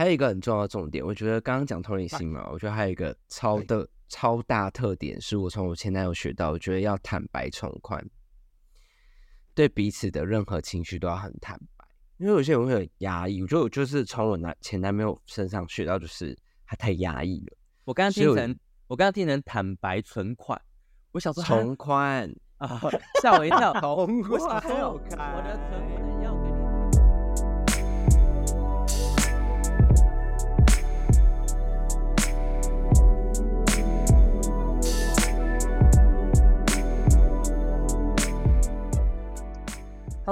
还有一个很重要的重点，我觉得刚刚讲同理心嘛，我觉得还有一个超的超大特点，是我从我前男友学到，我觉得要坦白从宽，对彼此的任何情绪都要很坦白，因为有些人会很压抑，我觉得我就是从我男前男友身上学到，就是他太压抑了。我刚刚听成，我刚刚听成坦白存款，我想说从宽啊，吓我一跳，从宽，我的存款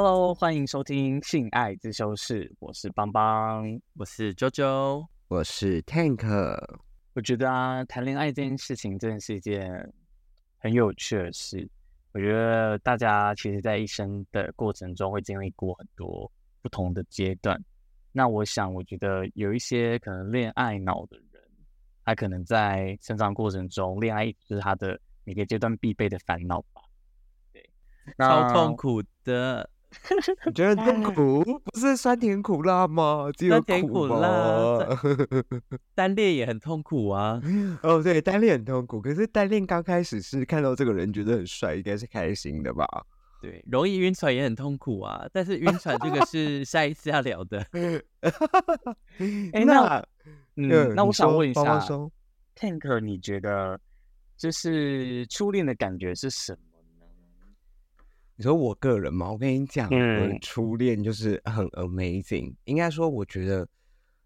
Hello，欢迎收听性爱自修室，我是邦邦，我是 JoJo，，我是 Tank。我觉得啊，谈恋爱这件事情真的是一件很有趣的事。我觉得大家其实，在一生的过程中会经历过很多不同的阶段。那我想，我觉得有一些可能恋爱脑的人，他可能在成长过程中，恋爱一直是他的每个阶段必备的烦恼吧。对，超痛苦的。你觉得痛苦？不是酸甜苦辣吗？只有甜苦辣。单恋也很痛苦啊。哦，对，单恋很痛苦。可是单恋刚开始是看到这个人觉得很帅，应该是开心的吧？对，容易晕船也很痛苦啊。但是晕船这个是下一次要聊的。哎，那嗯，那我想问一下，Tanker，你觉得就是初恋的感觉是什么？你说我个人嘛，我跟你讲，我的初恋就是很 amazing。应该说，我觉得，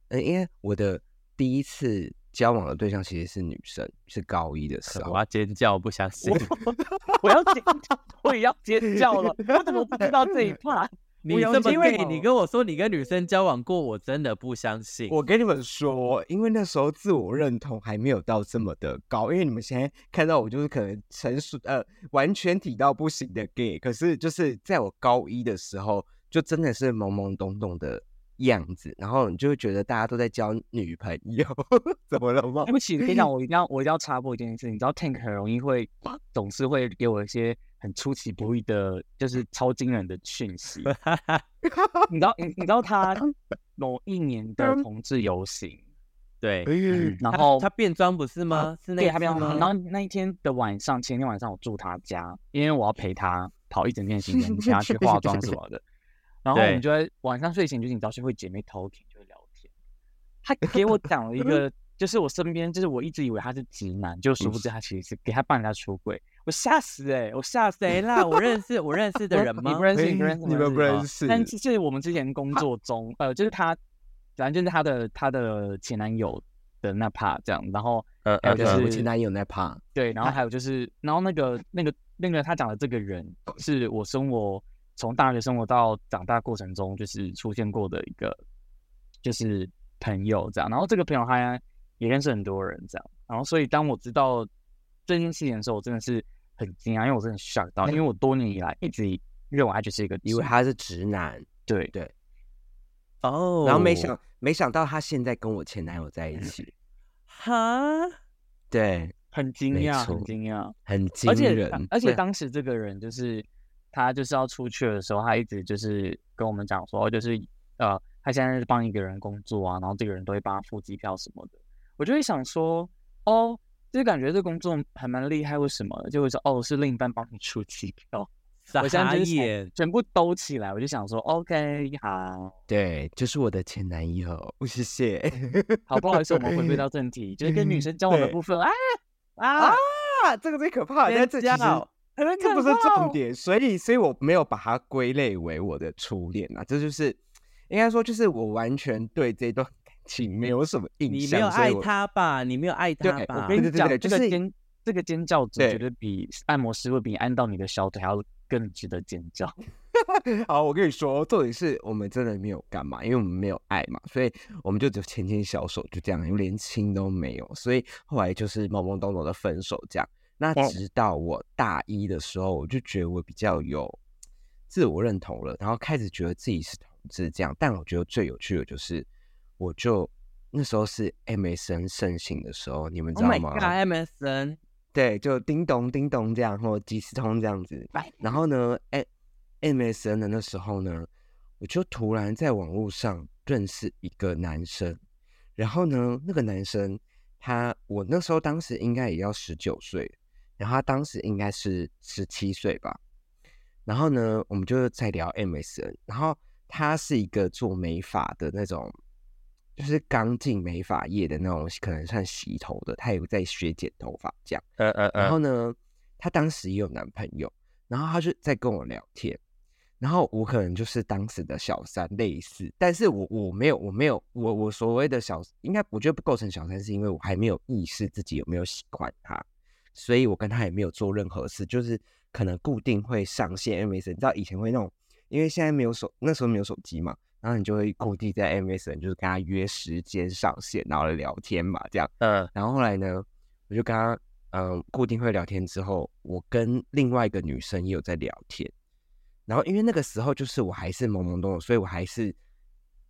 嗯，因为我的第一次交往的对象其实是女生，是高一的时候。我要尖叫，不相信！我要尖叫，我也要尖叫了！我怎么不知道这一趴？你这么因为你跟我说你跟女生交往过，我真的不相信。我跟你们说，因为那时候自我认同还没有到这么的高。因为你们现在看到我就是可能成熟呃完全体到不行的 gay，可是就是在我高一的时候，就真的是懵懵懂懂的样子，然后你就会觉得大家都在交女朋友，怎么了吗？对不起，跟你讲，我一定要 我一定要插播一件事，你知道 Tank 很容易会 总是会给我一些。很出其不意的，就是超惊人的讯息。你知道，你你知道他某一年的同志游行，对，然后他变装不是吗？是那他变装。然后那一天的晚上，前天晚上我住他家，因为我要陪他跑一整天行程，陪他去化妆什么的。然后我们就在晚上睡前，就是你知道，是会姐妹 talking 就会聊天。他给我讲了一 个，就是我身边，就是我一直以为他是直男，就殊不知他其实是给他帮人家出轨。我吓死哎！我吓谁啦？我认识我认识的人吗？你不认识，你不认识，你们不认识。但是我们之前工作中，呃，就是他，反正就是他的他的前男友的那 part 这样。然后呃，还有就是前男友那 part。对，然后还有就是，然后那个那个那个他讲的这个人，是我生活从大学生活到长大过程中，就是出现过的一个就是朋友这样。然后这个朋友他也认识很多人这样。然后所以当我知道。这件事情的时候，我真的是很惊讶，因为我真的 shock 到，因为我多年以来一直认为他就是一个，以为他是直男，对对，哦，然后没想没想到他现在跟我前男友在一起，哈，对，很惊讶，很惊讶，很惊人，而且当时这个人就是他就是要出去的时候，他一直就是跟我们讲说，就是呃，他现在是帮一个人工作啊，然后这个人都会帮他付机票什么的，我就会想说，哦。就感觉这工作还蛮厉害，为什么？就会说哦，是另一半帮你出机票，我现在就是全部兜起来，我就想说，OK，好，对，就是我的前男友，谢谢。好，不好意思，我们回归到正题，就是跟女生交往的部分啊啊啊，这个最可怕，但这其实这不是重点，所以所以我没有把它归类为我的初恋啊，这就是应该说，就是我完全对这段感。情没有什么 印象，你没有爱他吧？你没有爱他吧？我跟你讲，这个尖这个尖叫者，绝对比按摩师会比按到你的小腿还要更值得尖叫。好，我跟你说，重点是我们真的没有干嘛，因为我们没有爱嘛，所以我们就只有牵牵小手，就这样，因为连亲都没有，所以后来就是懵懵懂懂的分手这样。那直到我大一的时候，我就觉得我比较有自我认同了，然后开始觉得自己是同志这样。但我觉得最有趣的就是，我就那时候是 MSN 盛行的时候，你们知道吗？MSN 对，就叮咚叮咚这样，或即时通这样子。然后呢，哎，MSN 的那时候呢，我就突然在网络上认识一个男生，然后呢，那个男生他，我那时候当时应该也要十九岁。然后他当时应该是十七岁吧，然后呢，我们就在聊 MSN，然后他是一个做美发的那种，就是刚进美发业的那种，可能算洗头的，他有在学剪头发这样。呃呃然后呢，他当时也有男朋友，然后他就在跟我聊天，然后我可能就是当时的小三类似，但是我我没有我没有我我所谓的小，应该我觉得不构成小三，是因为我还没有意识自己有没有喜欢他。所以我跟他也没有做任何事，就是可能固定会上线 MSN，你知道以前会那种，因为现在没有手，那时候没有手机嘛，然后你就会固定在 MSN，就是跟他约时间上线，然后聊天嘛，这样。嗯。然后后来呢，我就跟他，嗯，固定会聊天之后，我跟另外一个女生也有在聊天。然后因为那个时候就是我还是懵懵懂懂，所以我还是，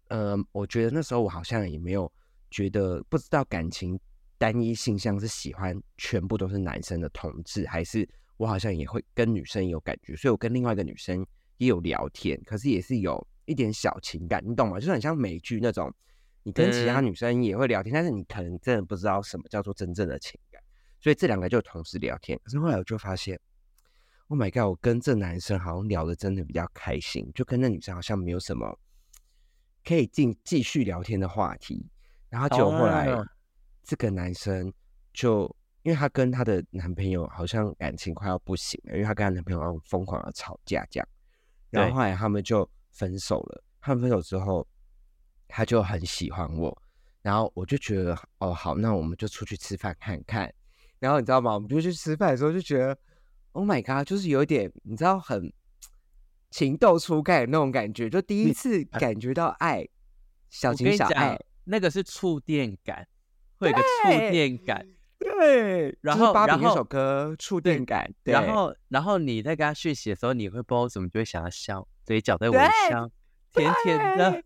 嗯，我觉得那时候我好像也没有觉得不知道感情。单一性向是喜欢全部都是男生的同志，还是我好像也会跟女生有感觉，所以我跟另外一个女生也有聊天，可是也是有一点小情感，你懂吗？就是很像美剧那种，你跟其他女生也会聊天，但是你可能真的不知道什么叫做真正的情感，所以这两个就同时聊天。可是后来我就发现，Oh my god，我跟这男生好像聊的真的比较开心，就跟那女生好像没有什么可以进继续聊天的话题，然后就后来。这个男生就因为他跟他的男朋友好像感情快要不行了，因为他跟他男朋友疯狂的吵架这样，然后后来他们就分手了。他们分手之后，他就很喜欢我，然后我就觉得哦好，那我们就出去吃饭看看。然后你知道吗？我们就去吃饭的时候就觉得，Oh my god，就是有点你知道很情窦初开的那种感觉，就第一次感觉到爱，小情小爱，那个是触电感。会有个触电感，对，然后然后那首歌触电感，然后然后你在跟他续写的时候，你会不知道怎么就会想要笑，嘴角在微笑，甜甜的，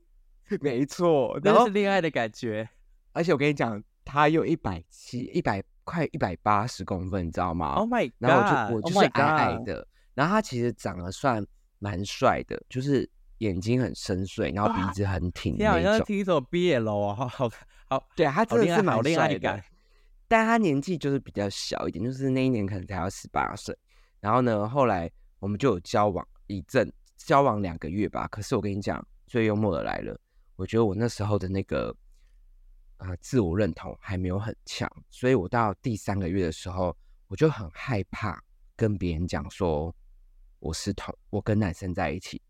没错，那是恋爱的感觉。而且我跟你讲，他有一百七，一百快一百八十公分，你知道吗？Oh my god！然后我就我就是矮矮的，然后他其实长得算蛮帅的，就是眼睛很深邃，然后鼻子很挺那种。好像听一首 BL 啊，好。好，对他真的是蛮帅的，但他年纪就是比较小一点，就是那一年可能才要十八岁。然后呢，后来我们就有交往一阵，交往两个月吧。可是我跟你讲，最幽默的来了，我觉得我那时候的那个啊自我认同还没有很强，所以我到第三个月的时候，我就很害怕跟别人讲说我是同我跟男生在一起，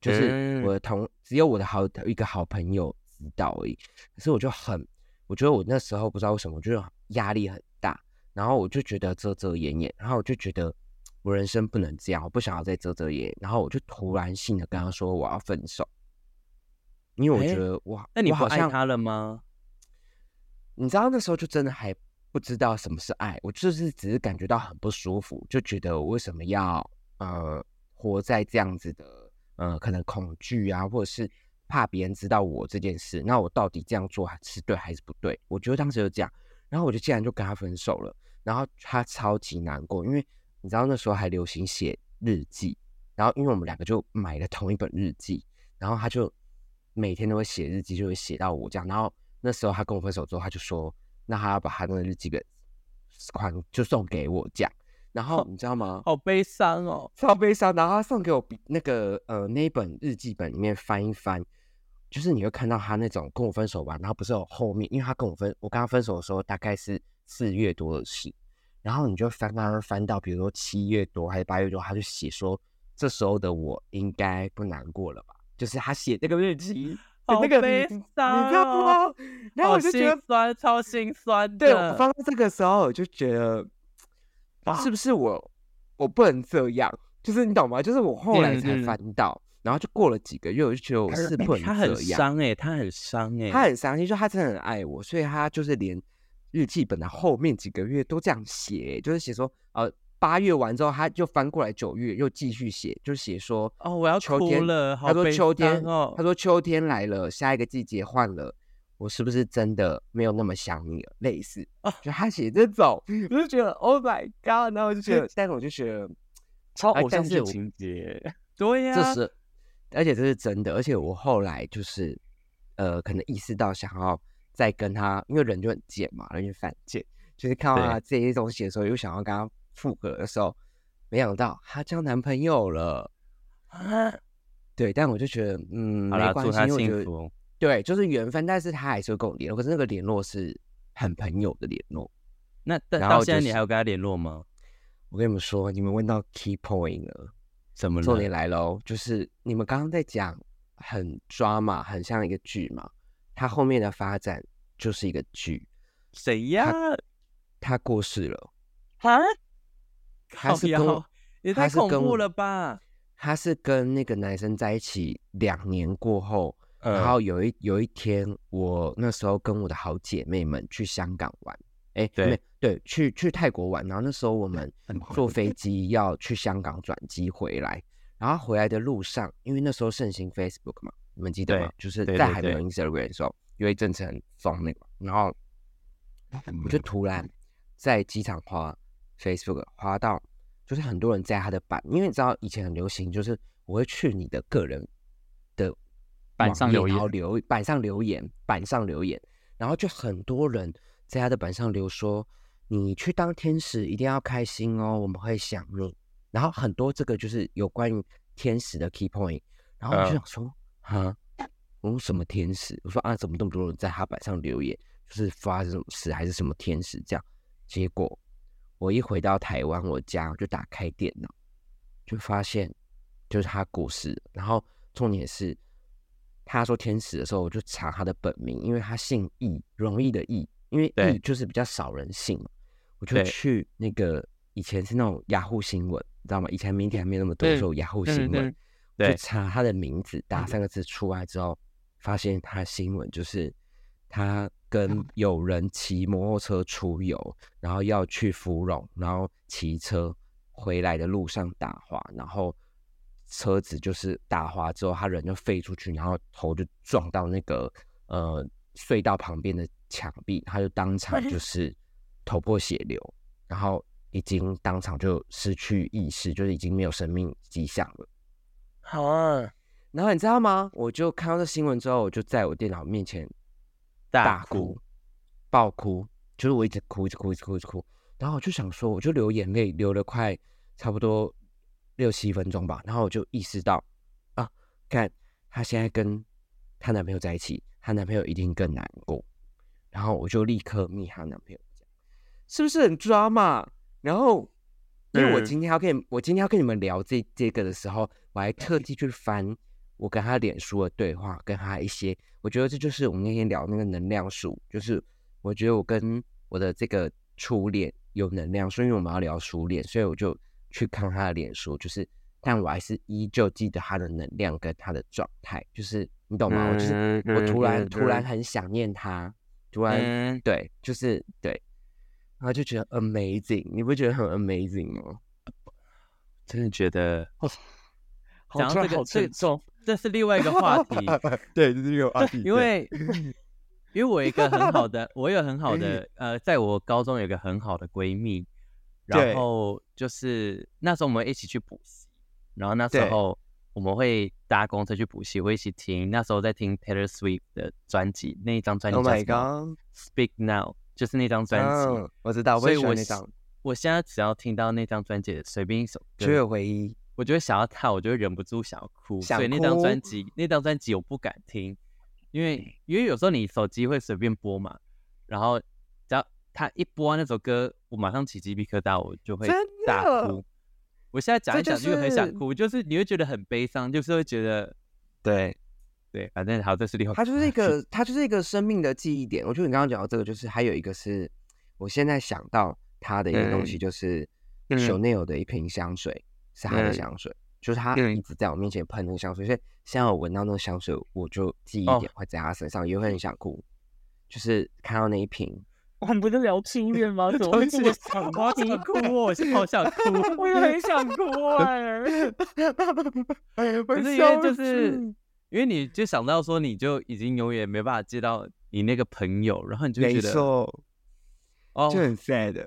就是我的同只有我的好一个好朋友。知道而已，可是我就很，我觉得我那时候不知道为什么，我就压力很大，然后我就觉得遮遮掩掩，然后我就觉得我人生不能这样，我不想要再遮遮掩，然后我就突然性的跟他说我要分手，因为我觉得哇，那你好像他了吗？你知道那时候就真的还不知道什么是爱，我就是只是感觉到很不舒服，就觉得我为什么要呃活在这样子的呃可能恐惧啊，或者是。怕别人知道我这件事，那我到底这样做是对还是不对？我觉得当时就这样，然后我就竟然就跟他分手了，然后他超级难过，因为你知道那时候还流行写日记，然后因为我们两个就买了同一本日记，然后他就每天都会写日记，就会写到我这样，然后那时候他跟我分手之后，他就说，那他要把他那个日记本款就送给我这样。然后你知道吗？好悲伤哦，超悲伤。然后他送给我笔那个呃那一本日记本里面翻一翻，就是你会看到他那种跟我分手完，然后不是有后面，因为他跟我分，我跟他分手的时候大概是四月多的事，然后你就翻翻翻到，比如说七月多还是八月多，他就写说这时候的我应该不难过了吧？就是他写那个日记，好悲伤，你知道吗？然后我就觉得酸，超心酸的。对，我翻到这个时候，我就觉得。是不是我我不能这样？就是你懂吗？就是我后来才翻到，然后就过了几个月，我就觉得我他是不能他很。伤哎、他很伤哎、他很伤心，就他真的很爱我，所以他就是连日记本的后面几个月都这样写，就是写说，呃，八月完之后，他就翻过来九月又继续写，就写说，哦，我要秋天了，好他说秋天，他说秋天来了，下一个季节换了，我是不是真的没有那么想你了？类似，啊就他写这种，我就觉得 Oh my God，然后我就觉得，但是我就觉得超哎偶像剧情节，对呀、这是，而且这是真的，而且我后来就是，呃，可能意识到想要再跟他，因为人就很贱嘛，人就犯贱，就是看到对他这些东西的时候，又想要跟他复合的时候，没想到她交男朋友了。啊，对，但我就觉得，嗯，没关系，因为我觉得幸福。对，就是缘分，但是他还是会跟我联络，可是那个联络是很朋友的联络。那但到现在你还有跟他联络吗？我跟你们说，你们问到 key point 了。怎么了重点？来喽，就是你们刚刚在讲很抓嘛，很像一个剧嘛，他后面的发展就是一个剧。谁呀？他过世了，啊？他是跟也太恐怖他是跟我了吧？他是跟那个男生在一起两年过后，嗯然后有一有一天，我那时候跟我的好姐妹们去香港玩，哎，对。对，去去泰国玩，然后那时候我们坐飞机要去香港转机回来，然后回来的路上，因为那时候盛行 Facebook 嘛，你们记得吗？就是在还没有 Instagram 的时候，因为阵子很疯那个，然后我就突然在机场滑 Facebook 滑到，就是很多人在他的版，因为你知道以前很流行，就是我会去你的个人的版网页然后上留言。留板上留言，板上留言，然后就很多人在他的板上留说，你去当天使一定要开心哦，我们会想你。然后很多这个就是有关于天使的 key point，然后我就嗯想说，哈、我说什么天使？我说啊，怎么这么多人在他板上留言，就是发生什么事还是什么天使这样？结果我一回到台湾，我家我就打开电脑，就发现就是他故事。然后重点是，他说天使的时候，我就查他的本名，因为他姓易，容易的易，因为 E 就是比较少人信嘛，我就去那个以前是那种雅虎新闻，你知道吗？以前媒体还没有那么多的时候，雅虎新闻嗯对就查他的名字，打三个字出来之后，发现他的新闻就是他跟。有人骑摩托车出游，然后要去芙蓉，然后骑车回来的路上打滑，然后车子就是打滑之后，他人就飞出去，然后头就撞到那个呃隧道旁边的墙壁，他就当场就 是头破血流，然后已经当场就失去意识，就是已经没有生命迹象了。好啊，然后你知道吗？我就看到这新闻之后，我就在我电脑面前大哭，爆哭，就是我一直哭，一直哭，一直哭，一直哭。然后我就想说，我就流眼泪，流了快差不多六七分钟吧。然后我就意识到，啊，看她现在跟她男朋友在一起，她男朋友一定更难过。然后我就立刻密她男朋友，是不是很抓嘛？然后，因为我嗯今天要跟你，我今天要跟你们聊这这个的时候，我还特地去翻我跟他脸书的对话，跟他一些，我觉得这就是我们那天聊那个能量书，就是我觉得我跟我的这个初恋有能量所以我们要聊初恋，所以我就去看他的脸书，就是，但我还是依旧记得他的能量跟他的状态，就是你懂吗？我就是我突然突然很想念他，突然、嗯，对，就是对，然后就觉得 amazing，你不觉得很 amazing 吗？真的觉得 好讲到这个，这种，这是另外一个话题，对，这是另外话题因为因为我有一个很好的，我有很好的呃，在我高中有一个很好的闺蜜，然后就是那时候我们一起去补习，然后那时候我们会搭公车去补习，我一起听，那时候在听 Taylor Swift 的专辑，那一张专辑 Oh 叫 god！Speak Now，就是那张专辑。嗯，我知道，所以我我现在只要听到那张专辑的随便一首《就有歌，回忆》。我就会想要看，我就会忍不住想要哭。想所以那张哭专辑，那张专辑我不敢听，因为因为有时候你手机会随便播嘛，然后只要他一播那首歌，我马上起鸡皮疙瘩，我就会大哭。我现在讲一讲就很想哭，就是你会觉得很悲伤，就是会觉得。对，对，反正好，这是另外它就是一个，它就是一个生命的记忆点。我觉得你刚刚讲到这个，就是还有一个是我现在想到它的一个东西，嗯就是嗯 Chanel 的一瓶香水，是它的嗯香水，就是他嗯一直在我面前喷那个香水，所以现在我闻到那个香水，我就记忆哦。点会在他身上，也会很想哭。就是看到那一瓶，我们不是聊 初恋吗？怎么会这么想我好想哭哦，我现在好想哭。我也很想哭哎、可是因为就是因为你就想到说，你就已经永远没办法接到你那个朋友，然后你就觉得错，哦就，很 sad，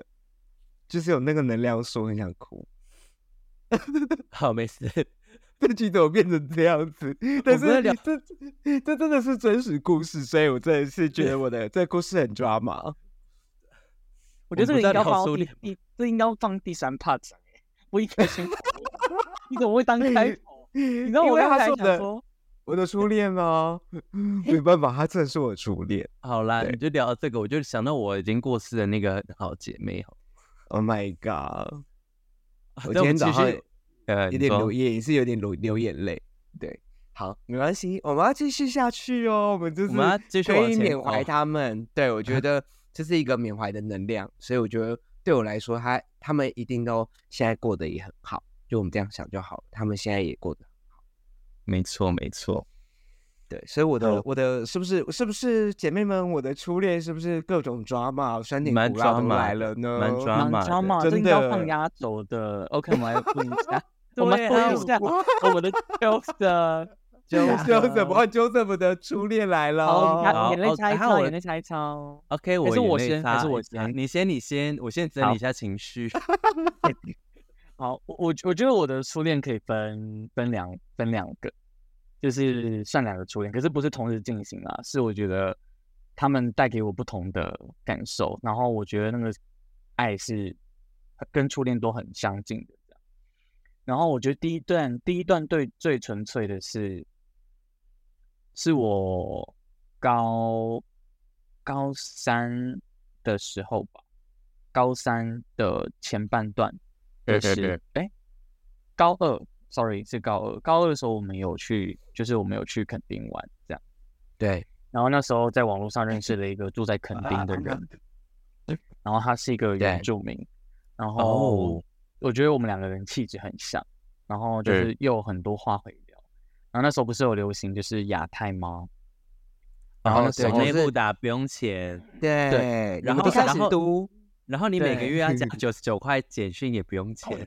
就是有那个能量说很想哭。好没事。这剧怎么变成这样子？但是你这这真的是真实故事，所以我真的是觉得我的这故事很抓马。我觉得这个应该放第初恋第，这应该要放第三 part 上哎、我一开始你怎么会当开头？你知道我刚才想说，我的初恋吗？没办法，他真的是我的初恋。好啦，你就聊到这个，我就想到我已经过世的那个好姐妹哈。Oh my god！我今天早上呃，有点流眼，也是有点流流眼泪。对，好，没关系，我们要继续下去哦。我们就是我们要继续可以缅怀走他们。对我觉 得这是一个缅怀的能量，所以我觉得对我来说，他他们一定都现在过得也很好。就我们这样想就好了，他们现在也过得好没错没错。对，所以我的好我的是不是是不是姐妹们，我的初恋是不是各种抓马、酸甜蛮苦辣都来了呢？蛮 drama 蛮抓马，真这应该要的放压轴的。OK，我们来问一下，我们对来啊问一下我们的 Joseph。Joseph 换 Joseph 的初恋来了眼泪擦一擦，眼泪擦一擦哦。OK，我是我先还是我先你先，你先，我先整理一下情绪。好，我我我觉得我的初恋可以分分两分两个，就是算两个初恋，可是不是同时进行啊，是我觉得他们带给我不同的感受，然后我觉得那个爱是跟初恋都很相近的。然后我觉得第一段第一段对最纯粹的是，是我高高三的时候吧，高三的前半段对对对。是，哎，高二，sorry 是高二，高二的时候我们有去，就是我们有去垦丁玩这样，对，然后那时候在网络上认识了一个住在垦丁的人，然后他是一个原住民，然哦后我觉得我们两个人气质很像，然后就是又有很多话会聊，然后那时候不是有流行就是亚太吗？然后哦那时候内就是部打不用钱，对对然后开始读然后你每个月要缴九十九块简讯也不用钱。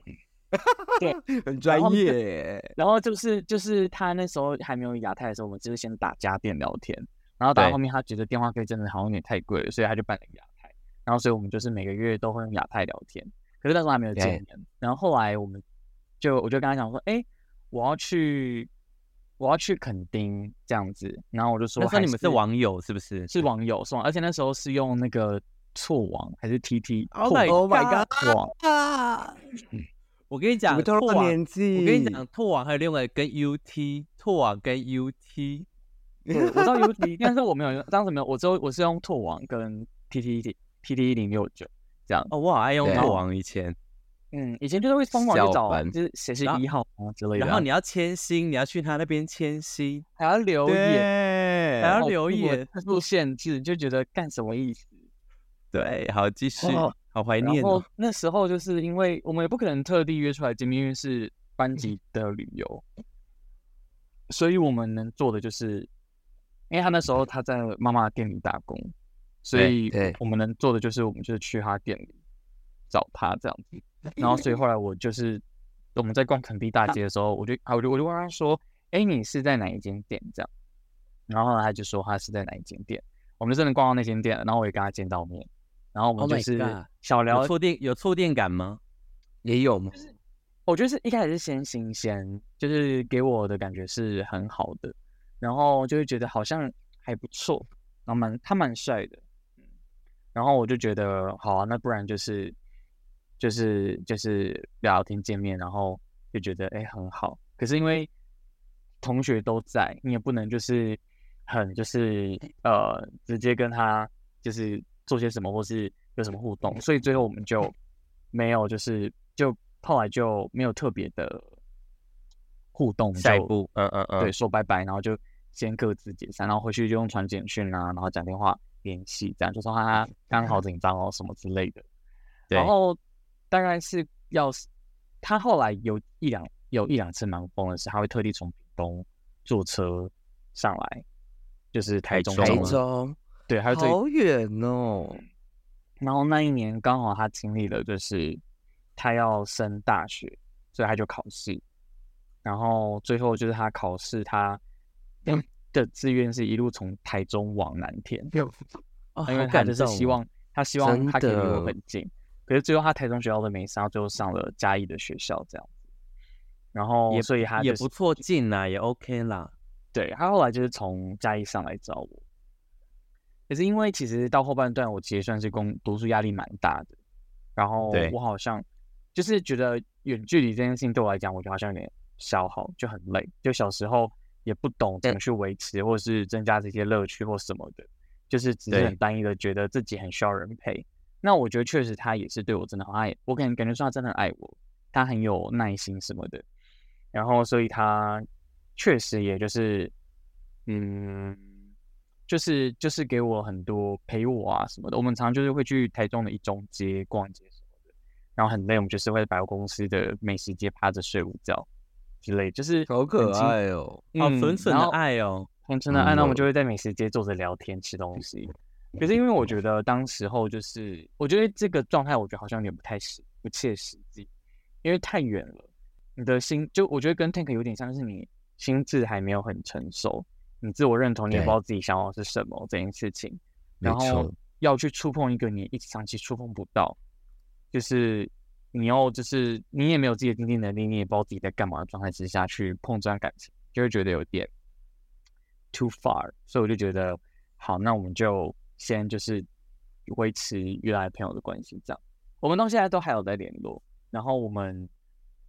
对很专业。然后就是就是他那时候还没有亚太的时候，我们就是先打家电聊天，然后打到对后面他觉得电话费真的好像有点太贵了，所以他就办了亚太，然后所以我们就是每个月都会用亚太聊天，可是那时候还没有见面，然后后来我们就我就跟他讲说，哎，我要去我要去垦丁这样子，然后我就说还那时候你们是网友是不是？是网友是网，而且那时候是用那个错网还是 TT Oh 拓 my Oh my god 网，啊！我跟你讲，你们透露拓网年纪，我跟你讲，拓网还有另外跟 UT，拓网跟 UT，我知道 UT，但是我没有用，当时没有，我只有我是用拓网跟 TT TT 一零六九这样。哦，我好爱用对拓网以前。嗯，以前就是会疯狂去找，就是谁是一号啊之类的啊。然后你要签新，你要去他那边签新，还要留言，还要留言字数限制，就觉得干什么意思？对，好继续哦，好怀念然后。那时候就是因为我们也不可能特地约出来见面，因为是班级的旅游，所以我们能做的就是，因为他那时候他在妈妈店里打工，所以我们能做的就是我们就是去他店里找他这样子。然后所以后来我就是我们在逛垦地大街的时候，我就啊我就我就问他说，哎，你是在哪一间店这样？然后后来他就说他是在哪一间店，我们就真的逛到那间店了，然后我也跟他见到面，然后我们 Oh 就是小聊有触电有触电感吗？也有吗？我觉得是一开始是先新鲜，就是给我的感觉是很好的，然后就会觉得好像还不错，然后蛮他蛮帅的，嗯，然后我就觉得好啊，那不然就是就是就是聊聊天见面，然后就觉得哎很好，可是因为同学都在，你也不能就是很就是呃直接跟他就是做些什么或是有什么互动，所以最后我们就没有就是就后来就没有特别的互动，就下一步，嗯嗯嗯，对，说拜拜，然后就先各自解散，然后回去就用传简讯啊，然后讲电话联系，这样就说他刚好 紧张哦什么之类的。然后大概是要是他后来有一两有一两次蛮疯的是，他会特地从屏东坐车上来，就是台中台中。对，还有好远哦，然后那一年刚好他经历了，就是他要升大学，所以他就考试，然后最后就是他考试，他的志愿是一路从台中往南填，哦因为他就是希望他希望他可以离我的很近，可是最后他台中学校都没上，最后上了嘉义的学校这样子，然后也所以他就是也不错，进啦，也 OK 啦。对他后来就是从嘉义上来找我，可是因为其实到后半段我其实算是工读书压力蛮大的，然后我好像就是觉得远距离这件事情对我来讲，我觉得好像有点消耗，就很累。就小时候也不懂怎么去维持，或者是增加这些乐趣或什么的，就是只是很单一的觉得自己很需要人陪。那我觉得确实他也是对我真的很爱，我感感觉说他真的很爱我，他很有耐心什么的，然后所以他确实也就是，嗯，就是就是给我很多陪我啊什么的。我们常常就是会去台中的一中街逛街什么的，然后很累，我们就是会在百货公司的美食街趴着睡午觉之类，就是好可爱哦，好嗯纯纯的爱哦。很纯的爱，那我们嗯就会在美食街坐着聊天吃东西。可是因为我觉得当时候就是，我觉得这个状态，我觉得好像有点不太实不切实际，因为太远了。你的心就我觉得跟 Tank 有点像，是你心智还没有很成熟，你自我认同你也不知道自己想要的是什么这件事情，然后要去触碰一个你一直长期触碰不到，就是你要就是你也没有自己的经济能力，你也不知道自己在干嘛的状态之下去碰这段感情，就会觉得有点 too far，所以我就觉得好，那我们就先就是维持原来朋友的关系，这样。我们到现在都还有在联络，然后我们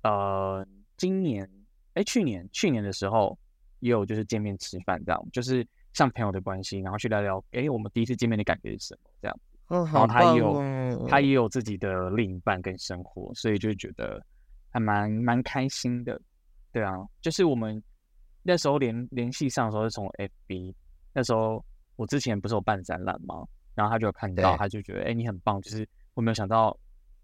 呃今年哎去年去年的时候也有就是见面吃饭这样，就是像朋友的关系，然后去聊聊哎我们第一次见面的感觉是什么这样。哦，然后他也有、哦，他也有自己的另一半跟生活，所以就觉得还蛮蛮开心的。对啊，就是我们那时候联联系上的时候是从 FB，那时候我之前不是有办展览吗？然后他就有看到，他就觉得哎、你很棒，就是我没有想到，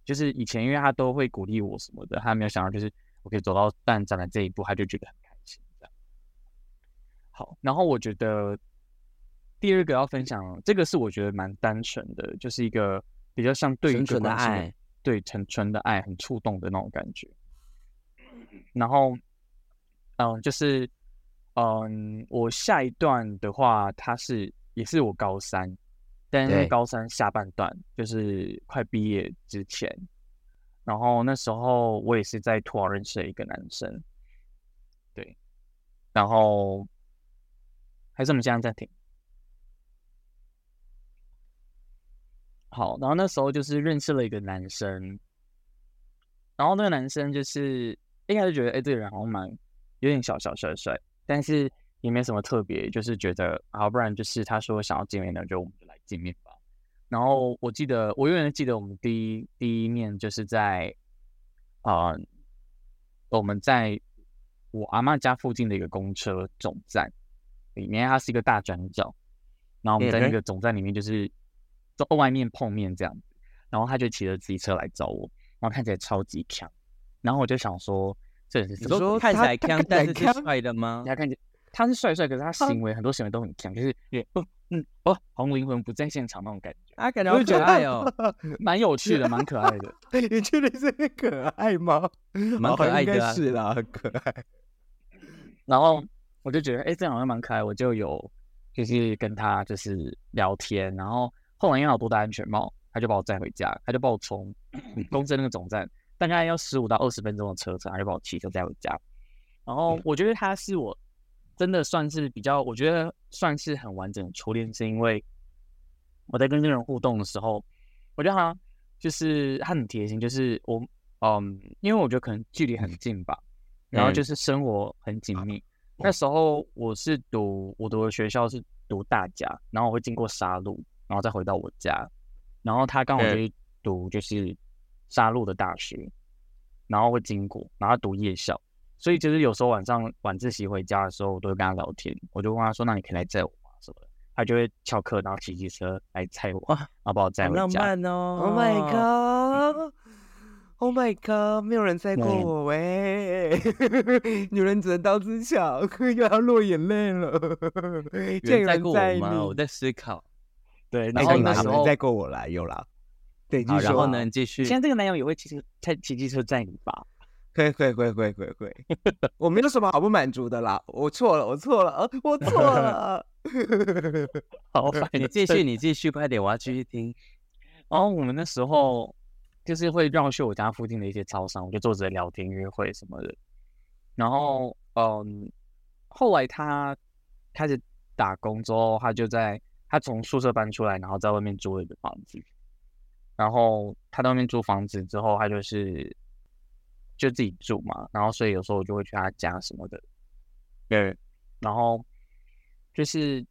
就是以前因为他都会鼓励我什么的，他没有想到就是我可以走到办展览这一步，他就觉得很开心这样。好，然后我觉得第二个要分享，这个是我觉得蛮单纯的，就是一个比较像对于纯纯的爱，对纯纯的爱，很触动的那种感觉。然后，嗯，就是，嗯，我下一段的话，它是也是我高三，但是高三下半段就是快毕业之前，然后那时候我也是在土耳认识了一个男生，对，然后还是我们现在暂停。好，然后那时候就是认识了一个男生，然后那个男生就是一开始觉得，哎、这个人好像蛮有点小小帅帅，但是也没什么特别，就是觉得，啊，不然就是他说想要见面的，就我们就来见面吧。然后我记得，我永远记得我们第一第一面就是在，啊、我们在我阿嬷家附近的一个公车总站里面，它是一个大转角，然后我们在那个总站里面就是在外面碰面这样子，然后他就骑着自行车来找我，然后看起来超级强，然后我就想说，这人是你什么说看起来强，但是是强帅的吗？他看起他是帅帅，可是他行为很多行为都很强，就是有点嗯嗯哦，红灵魂不在现场那种感觉，啊，感觉好我就觉得可爱哦，蛮有趣的，蛮可爱的。你确定是很可爱吗？蛮可爱的啊。是啦，很可爱。然后我就觉得，哎、这样好像蛮可爱，我就有就是跟他就是聊天，然后后来因为我多戴安全帽，他就把我载回家，他就把我从 公司那个总站大概要十五到二十分钟的车程，他就把我骑车载回家。然后我觉得他是我真的算是比较，我觉得算是很完整的初恋，是因为我在跟这个人互动的时候，我觉得他就是他很贴心，就是我嗯，因为我觉得可能距离很近吧，然后嗯。就是生活很紧密。那时候我是读我读的学校是读大家，然后我会经过沙鹿，然后再回到我家，然后他刚好就嗯。是读就是沙鹿的大学，然后会经过，然后读夜校，所以就是有时候晚上晚自习回家的时候，我都会跟他聊天，我就问他说：“那你可以来载我吗？”什么的，他就会翘课，然后骑机车来载我，哇然后把我载好浪回家。浪漫哦 Oh my god！Oh my god！没有人载过嗯我喂，女人只能当自强，又要落眼泪了。有人载过我吗？我在思考。对，哎然后有啦有人那时候载过我啦，有啦。对，然后呢？继续。现在这个男友也会骑车，骑骑机车载你吧？可以可以可以可以可以可以，我没有什么好不满足的啦，我错了，我错了，呃我错了。好，你继续，你继续，快点，我要继续听。然后我们那时候就是会绕去我家附近的一些超商，我就坐着聊天、约会什么的。然后，嗯，后来他开始打工之后，他就在他从宿舍搬出来，然后在外面租了一个房子。然后他在外面租房子之后，他就是就自己住嘛。然后所以有时候我就会去他家什么的。对，然后就是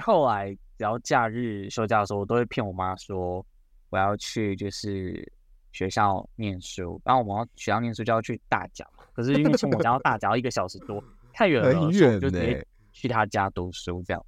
后来只要假日休假的时候，我都会骗我妈说我要去就是学校念书，然后我们要学校念书就要去大甲嘛，可是因为从我家到大甲要一个小时多，太远了，很远就直接去他家读书这样。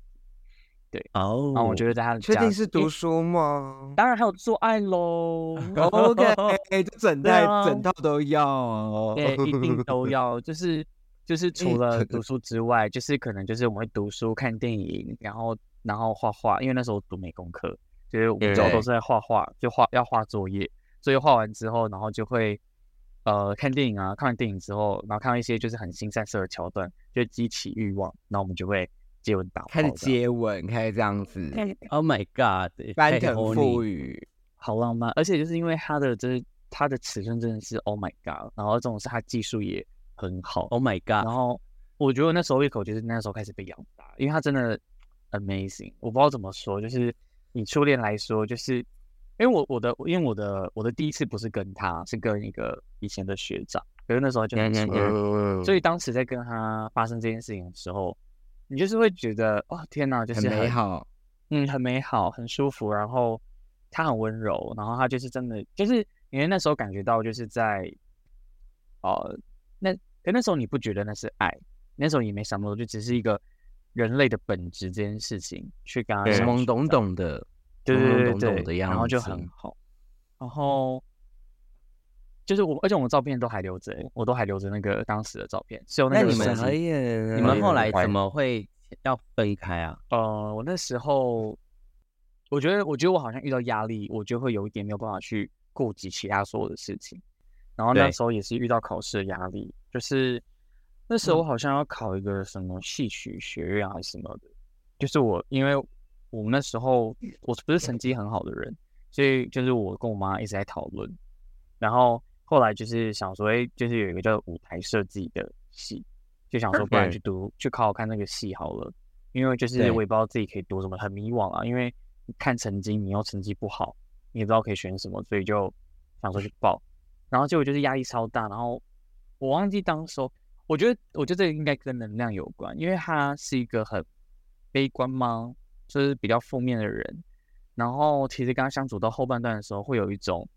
哦那我觉得在他的确家，因为定是读书吗当然还有做爱喽。？OK，这整对套啊整套都要哦。对，一定都要，就是就是除了读书之外，就是可能就是我们会读书、看电影，然后然后画画，因为那时候读美工课，就是我们主要都是在画画，就画要画作业，作业画完之后，然后就会呃看电影啊，看完电影之后，然后看到一些就是很新三色的桥段，就激起欲望，然后我们就会接吻开始，接吻，开始这样子，Oh my God！太翻腾覆雨。好浪漫，而且就是因为他的这他的尺寸真的是 Oh my God，然后这种是他技术也很好，Oh my 然 God！然后我觉得那时候胃口就是那时候开始被养大，因为他真的 amazing，我不知道怎么说，就是以初恋来说，就是因为我我的因为我的我的第一次不是跟他，是跟一个以前的学长，可是那时候就很初恋，嗯所以当时在跟他发生这件事情的时候，你就是会觉得哦天哪，就是很美，好。嗯，很美好，很舒服，然后他很温柔，然后他就是真的就是因为那时候感觉到就是在，呃，那可那时候你不觉得那是爱，那时候也没想那么多，就只是一个人类的本质这件事情去跟他懵懵懂懂的，对对对懵懵懂懂的对，样子，然后就很好，然后就是我，而且我们照片都还留着欸，我都还留着那个当时的照片，是有那那你们你们后来怎么会要分开啊？呃，我那时候，我觉得，我觉得我好像遇到压力，我就会有一点没有办法去顾及其他所有的事情。然后那时候也是遇到考试的压力，就是那时候我好像要考一个什么戏曲学院还是什么的，就是我因为我们那时候我不是成绩很好的人，所以就是我跟我妈一直在讨论，然后后来就是想说，哎，就是有一个叫舞台设计的系，就想说不然去读去考考看那个系好了。因为就是我也不知道自己可以读什么，很迷惘啊。因为看成绩，你又成绩不好，你也不知道可以选什么，所以就想说去报。然后结果就是压力超大，然后我忘记当时候，我觉得我觉得这个应该跟能量有关，因为他是一个很悲观吗？就是比较负面的人。然后其实跟他相处到后半段的时候，会有一种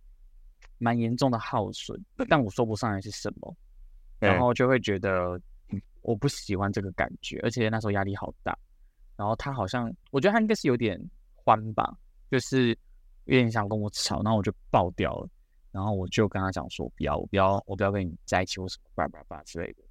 蛮严重的耗损，但我说不上来是什么。然后就会觉得嗯我不喜欢这个感觉，而且那时候压力好大。然后他好像，我觉得他应该是有点欢吧，就是有点想跟我吵，然后我就爆掉了。然后我就跟他讲说，不要，我不要，我不要跟你在一起，或什么叭叭叭之类的。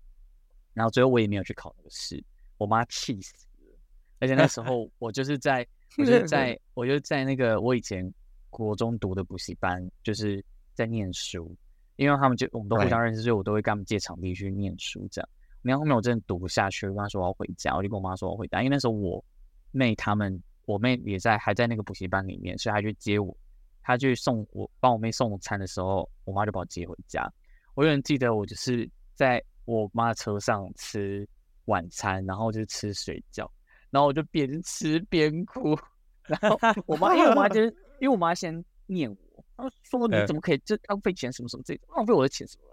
然后最后我也没有去考那个试，我妈气死了。而且那时候我就是在，我就是 在，我就在那个我以前国中读的补习班，就是在念书。因为他们就我们都互相认识，所以我都会跟他们借场地去念书这样。然后后面我真的读不下去，我跟他说我要回家，我就跟我妈说我要回家，因为那时候我妹他们，我妹也在还在那个补习班里面，所以她去接我，她去送我帮我妹送餐的时候，我妈就把我接回家。我永远记得我就是在我妈的车上吃晚餐，然后就是吃水饺，然后我就边吃边哭，然后我妈因为我妈就是因为我妈先念我，她说你怎么可以这浪费钱什么什么这浪费我的钱什么，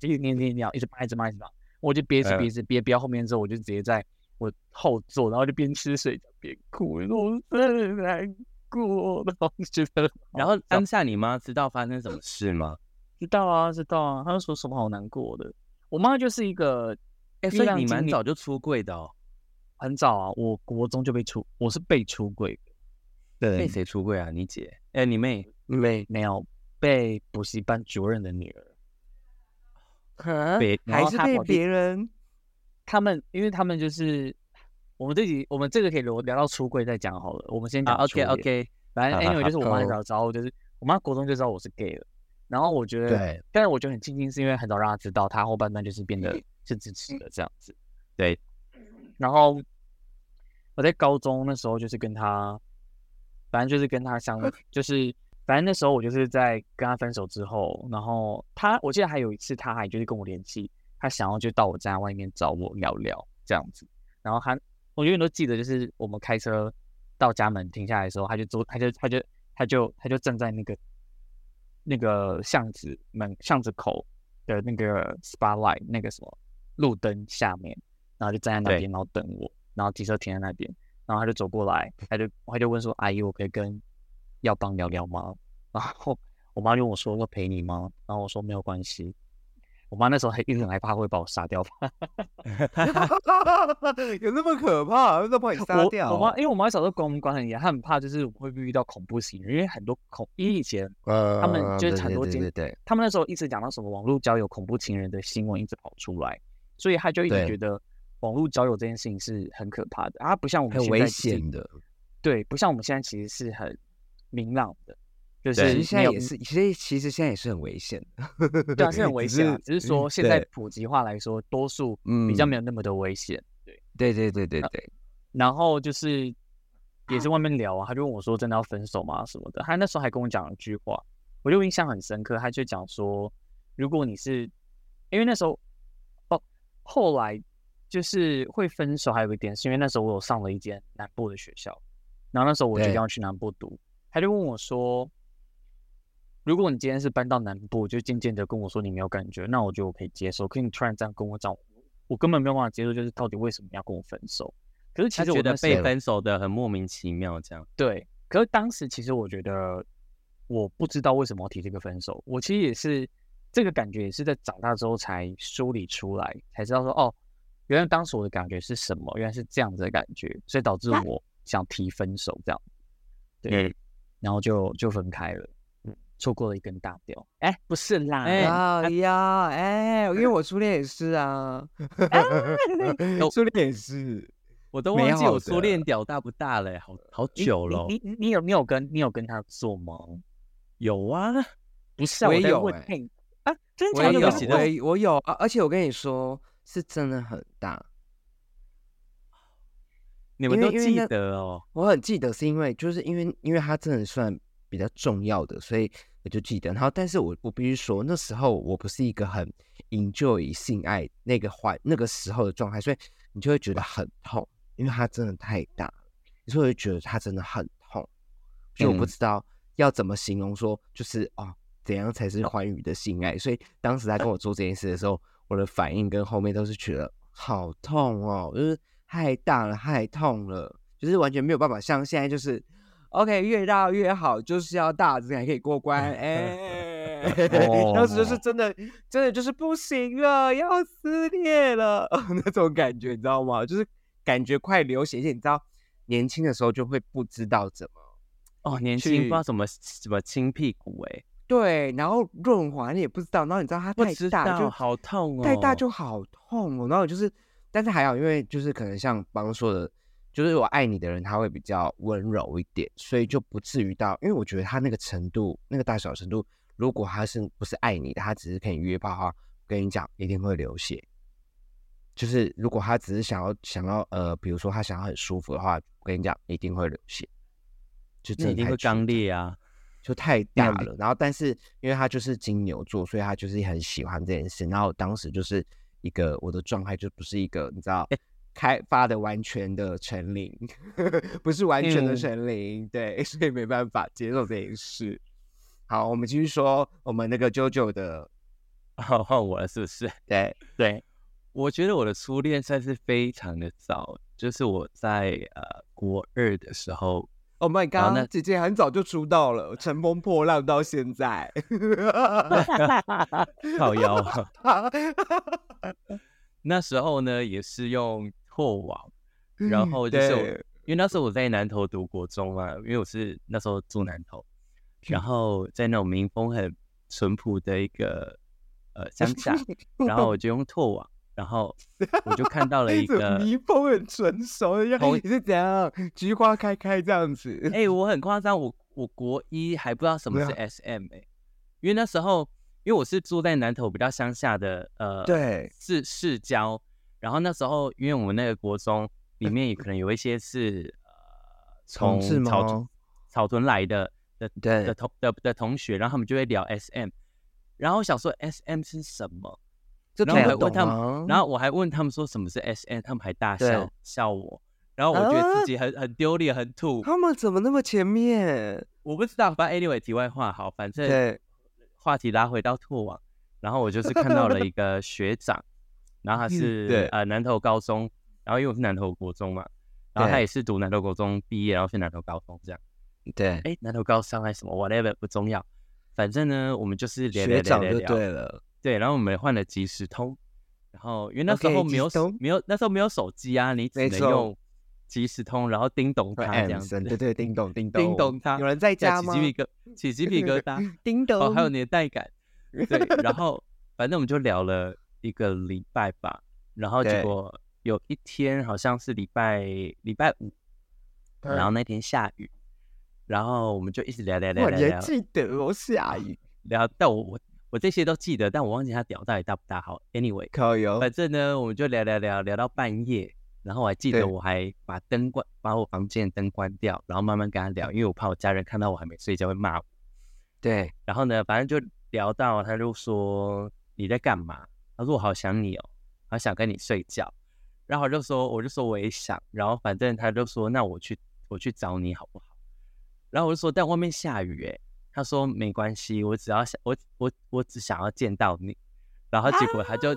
就一直念念念，一直骂一直骂一直骂。我就憋着憋着憋憋到后面之后，我就直接在我后座，然后就边吃水饺边哭，我说我真的很难过，然后就觉得，然后当下你妈知道发生什么事吗？知道啊知道啊，她就说什么好难过的。我妈就是一个，哎，所以你蛮早就出柜的哦。很早啊，我国中就被出，我是被出柜的，被谁出柜啊？你姐？哎，你妹？妹没有被补习班主任的女儿哈别还是被别人他们，因为他们就是我们这集，我们这个可以聊聊到出柜再讲好了。我们先讲啊，OK OK，反正 anyway 就是我妈很好早知道，就是我妈国中就知道我是 gay 了。然后我觉得，对，但是我觉得很庆幸，是因为很早让她知道，她后半段就是变得是支持的这样子。对，然后我在高中那时候就是跟她，反正就是跟她相，就是反正那时候我就是在跟他分手之后，然后他我记得还有一次，他还就是跟我联系，他想要就到我家外面找我聊聊这样子。然后他，我永远都记得，就是我们开车到家门停下来的时候，他就坐，他就他就他就他就站在那个那个巷子门巷子口的那个 spotlight 那个什么路灯下面，然后就站在那边，然后等我，然后机车停在那边，然后他就走过来，他就他就问说：“阿姨，我可以跟耀邦聊聊吗？”然后我妈就问我说：“要陪你吗？”然后我说：“没有关系。”我妈那时候还一直很害怕会把我杀掉吧。有那么可怕？那把你 杀我掉？我妈因为我妈小时候管我们管很严，她很怕就是会不会遇到恐怖情人，因为很多恐，因为以前呃他们就是很多经对对对，他们那时候一直讲到什么网络交友恐怖情人的新闻一直跑出来，所以她就一直觉得网络交友这件事情是很可怕的啊，不像我们很危险的。对，不像我们现在其实是很明朗的，就是现在也是，其实其实现在也是很危险的。对啊，是很危险啊，只是说现在普及化来说，多数比较嗯没有那么的危险。对对对对对，然后就是也是外面聊啊，他就问我说：“真的要分手吗？”什么的。他那时候还跟我讲一句话，我就印象很深刻。他就讲说，如果你是因为那时候哦，后来就是会分手，还有一点是因为那时候我有上了一间南部的学校，然后那时候我决定要去南部读，他就问我说。如果你今天是搬到南部，就渐渐的跟我说你没有感觉，那我觉得我可以接受。可是你突然这样跟我讲，我根本没有办法接受，就是到底为什么要跟我分手？可是其实我觉得被分手的很莫名其妙，这样。对，可是当时其实我觉得我不知道为什么要提这个分手，我其实也是这个感觉也是在长大之后才梳理出来，才知道说哦，原来当时我的感觉是什么，原来是这样子的感觉，所以导致我想提分手这样，对，嗯然后就就分开了，嗯，错过了一根大雕，哎，不是啦，哎哎呀，哎，因为我初恋也是啊，初恋也是，我都忘记我初的恋屌大不大了，好好久了。你你你有你有跟你有跟他做吗？有啊，不是啊，我有啊，真的我有，假的我有啊，而且我跟你说，是真的很大。你们都记得哦。我很记得，是因为就是因为因为他真的算比较重要的，所以我就记得。然后，但是我我必须说，那时候我不是一个很 enjoy 性爱那个环那个时候的状态，所以你就会觉得很痛，因为它真的太大了，所以我就觉得它真的很痛，所以我不嗯知道要怎么形容说，就是哦怎样才是欢愉的性爱。所以当时他跟我做这件事的时候，我的反应跟后面都是觉得好痛哦，就是太大了，太痛了，就是完全没有办法像现在就是 OK 越大越好，就是要大才可以过关。哎、当时就是真的真的就是不行了，要撕裂了 那种感觉，你知道吗？就是感觉快流血，而且你知道年轻的时候就会不知道怎么。哦，年轻不知道怎么怎么亲屁股哎，对，然后润滑你也不知道，然后你知道它太大就，好痛哦，太大就好痛哦。然后就是，但是还好，因为就是可能像刚刚说的，就是我爱你的人他会比较温柔一点，所以就不至于到，因为我觉得他那个程度，那个大小程度，如果他是不是爱你的，他只是跟你约炮的话，我跟你讲一定会流血。就是如果他只是想要想要呃，比如说他想要很舒服的话，我跟你讲一定会流血，就这一定会刚烈啊。就太大了。然后，但是因为他就是金牛座，所以他就是很喜欢这件事。然后当时就是一个我的状态就不是一个你知道开发的完全的成灵，不是完全的嗯成灵，对，所以没办法接受这件事。好，我们继续说我们那个 JoJo 的，好，换我了是不是？对，对，我觉得我的初恋算是非常的早，就是我在呃国二的时候，Oh my god！那姐姐很早就出道了，乘风破浪到现在。靠腰啊。那时候呢，也是用拓网，然后就是我因为那时候我在南投读国中嘛，因为我是那时候住南投，然后在那种民风很淳朴的一个呃乡 下，然后我就用拓网，然后我就看到了 一这个，迷风很成熟的样同子，你是怎样菊花开开这样子？哎、我很夸张，我我国一还不知道什么是 SM 哎、因为那时候因为我是住在南投比较乡下的呃对市市郊，然后那时候因为我们那个国中里面也可能有一些是呃从草吗？草屯来的的对。的同的的同学，然后他们就会聊 SM，然后我想说 SM 是什么，这然后我还问他们，吗？然后我还问他们说什么是 S N，他们还大笑笑我，然后我觉得啊？自己很很丢脸很土，他们怎么那么前面？我不知道，反正 anyway 题外话，好，反正话题拉回到拓网，然后我就是看到了一个学长，然后他是对。呃南投高中，然后因为我是南投国中嘛，然后他也是读南投国中毕业，然后去南投高中这样，对，哎，南投高三还是什么 whatever 不重要，反正呢我们就是学长就对了。对，然后我们换了即时通，然后因为那时候没有没有那时候没有手机啊，你只能用即时通，然后叮咚会它这样子，，对对，叮咚 叮咚叮咚它，有人在家吗起鸡？皮疙起鸡皮疙瘩。叮咚，哦，还有年代感。对，然后反正我们就聊了一个礼拜吧，然后结果有一天好像是礼拜礼拜五，然后那天下雨，然后我们就一直聊聊聊哇，聊聊你还记得哦？下雨，聊，但我我我这些都记得，但我忘记他屌到底大不大。好，anyway，靠油，反正呢，我们就聊聊聊聊到半夜，然后我还记得我还把灯关，把我房间的灯关掉，然后慢慢跟他聊，因为我怕我家人看到我还没睡觉会骂我。对，然后呢，反正就聊到，他就说你在干嘛？他说我好想你哦，好想跟你睡觉。然后我就说，我就说我也想。然后反正他就说，那我去我去找你好不好？然后我就说，但外面下雨诶。他说没关系，我只要想我我我只想要见到你。然后结果他就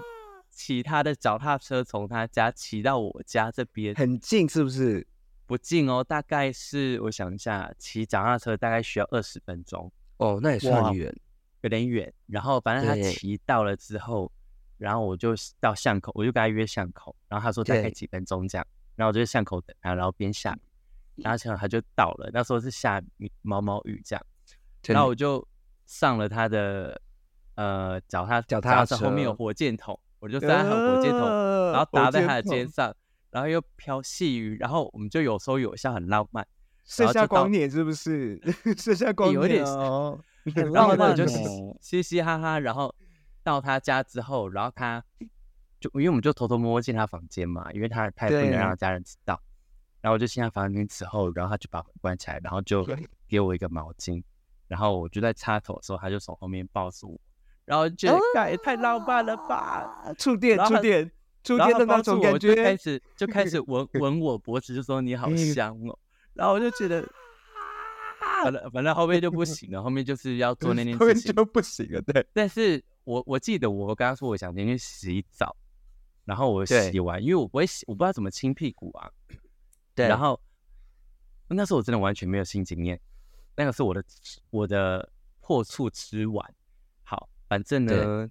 骑他的脚踏车从他家骑到我家这边，很近是不是？不近哦，大概是我想一下，骑脚踏车大概需要二十分钟。哦，那也哇算远。有点远，然后反正他骑到了之后，然后我就到巷口，我就跟他约巷口，然后他说大概几分钟这样，然后我就在巷口等他，然后边下雨，然后结果他就到了，那时候是下毛毛雨这样，然后我就上了他的呃脚踏脚踏车后面有火箭筒，我就站在他的火箭筒，呃然后搭在他的肩上，然后又飘细雨，然后我们就有说有笑，很浪漫。剩下光年是不是？剩下光年有点年哦，很然后我就哦嘻嘻哈哈，然后到他家之后，然后他就因为我们就偷偷摸摸进他房间嘛，因为他他也不能对让他家人知道。然后我就进他房间之后，然后他就把门关起来，然后就给我一个毛巾，然后我就在插头的时候，他就从后面抱住我，然后觉得干也太浪漫了吧。啊触电触电触电的那种感就开，始就开始 闻闻我脖子，就说你好香哦。然后我就觉得，反正反正后面就不行了，后面就是要做那件后面事情。就不行了，对，但是我我记得我刚刚说我想先去洗澡，然后我洗完，因为我不会洗，我不知道怎么清屁股啊。对然后那时候我真的完全没有性经验，那个是我的我的破处之晚。好，反正呢，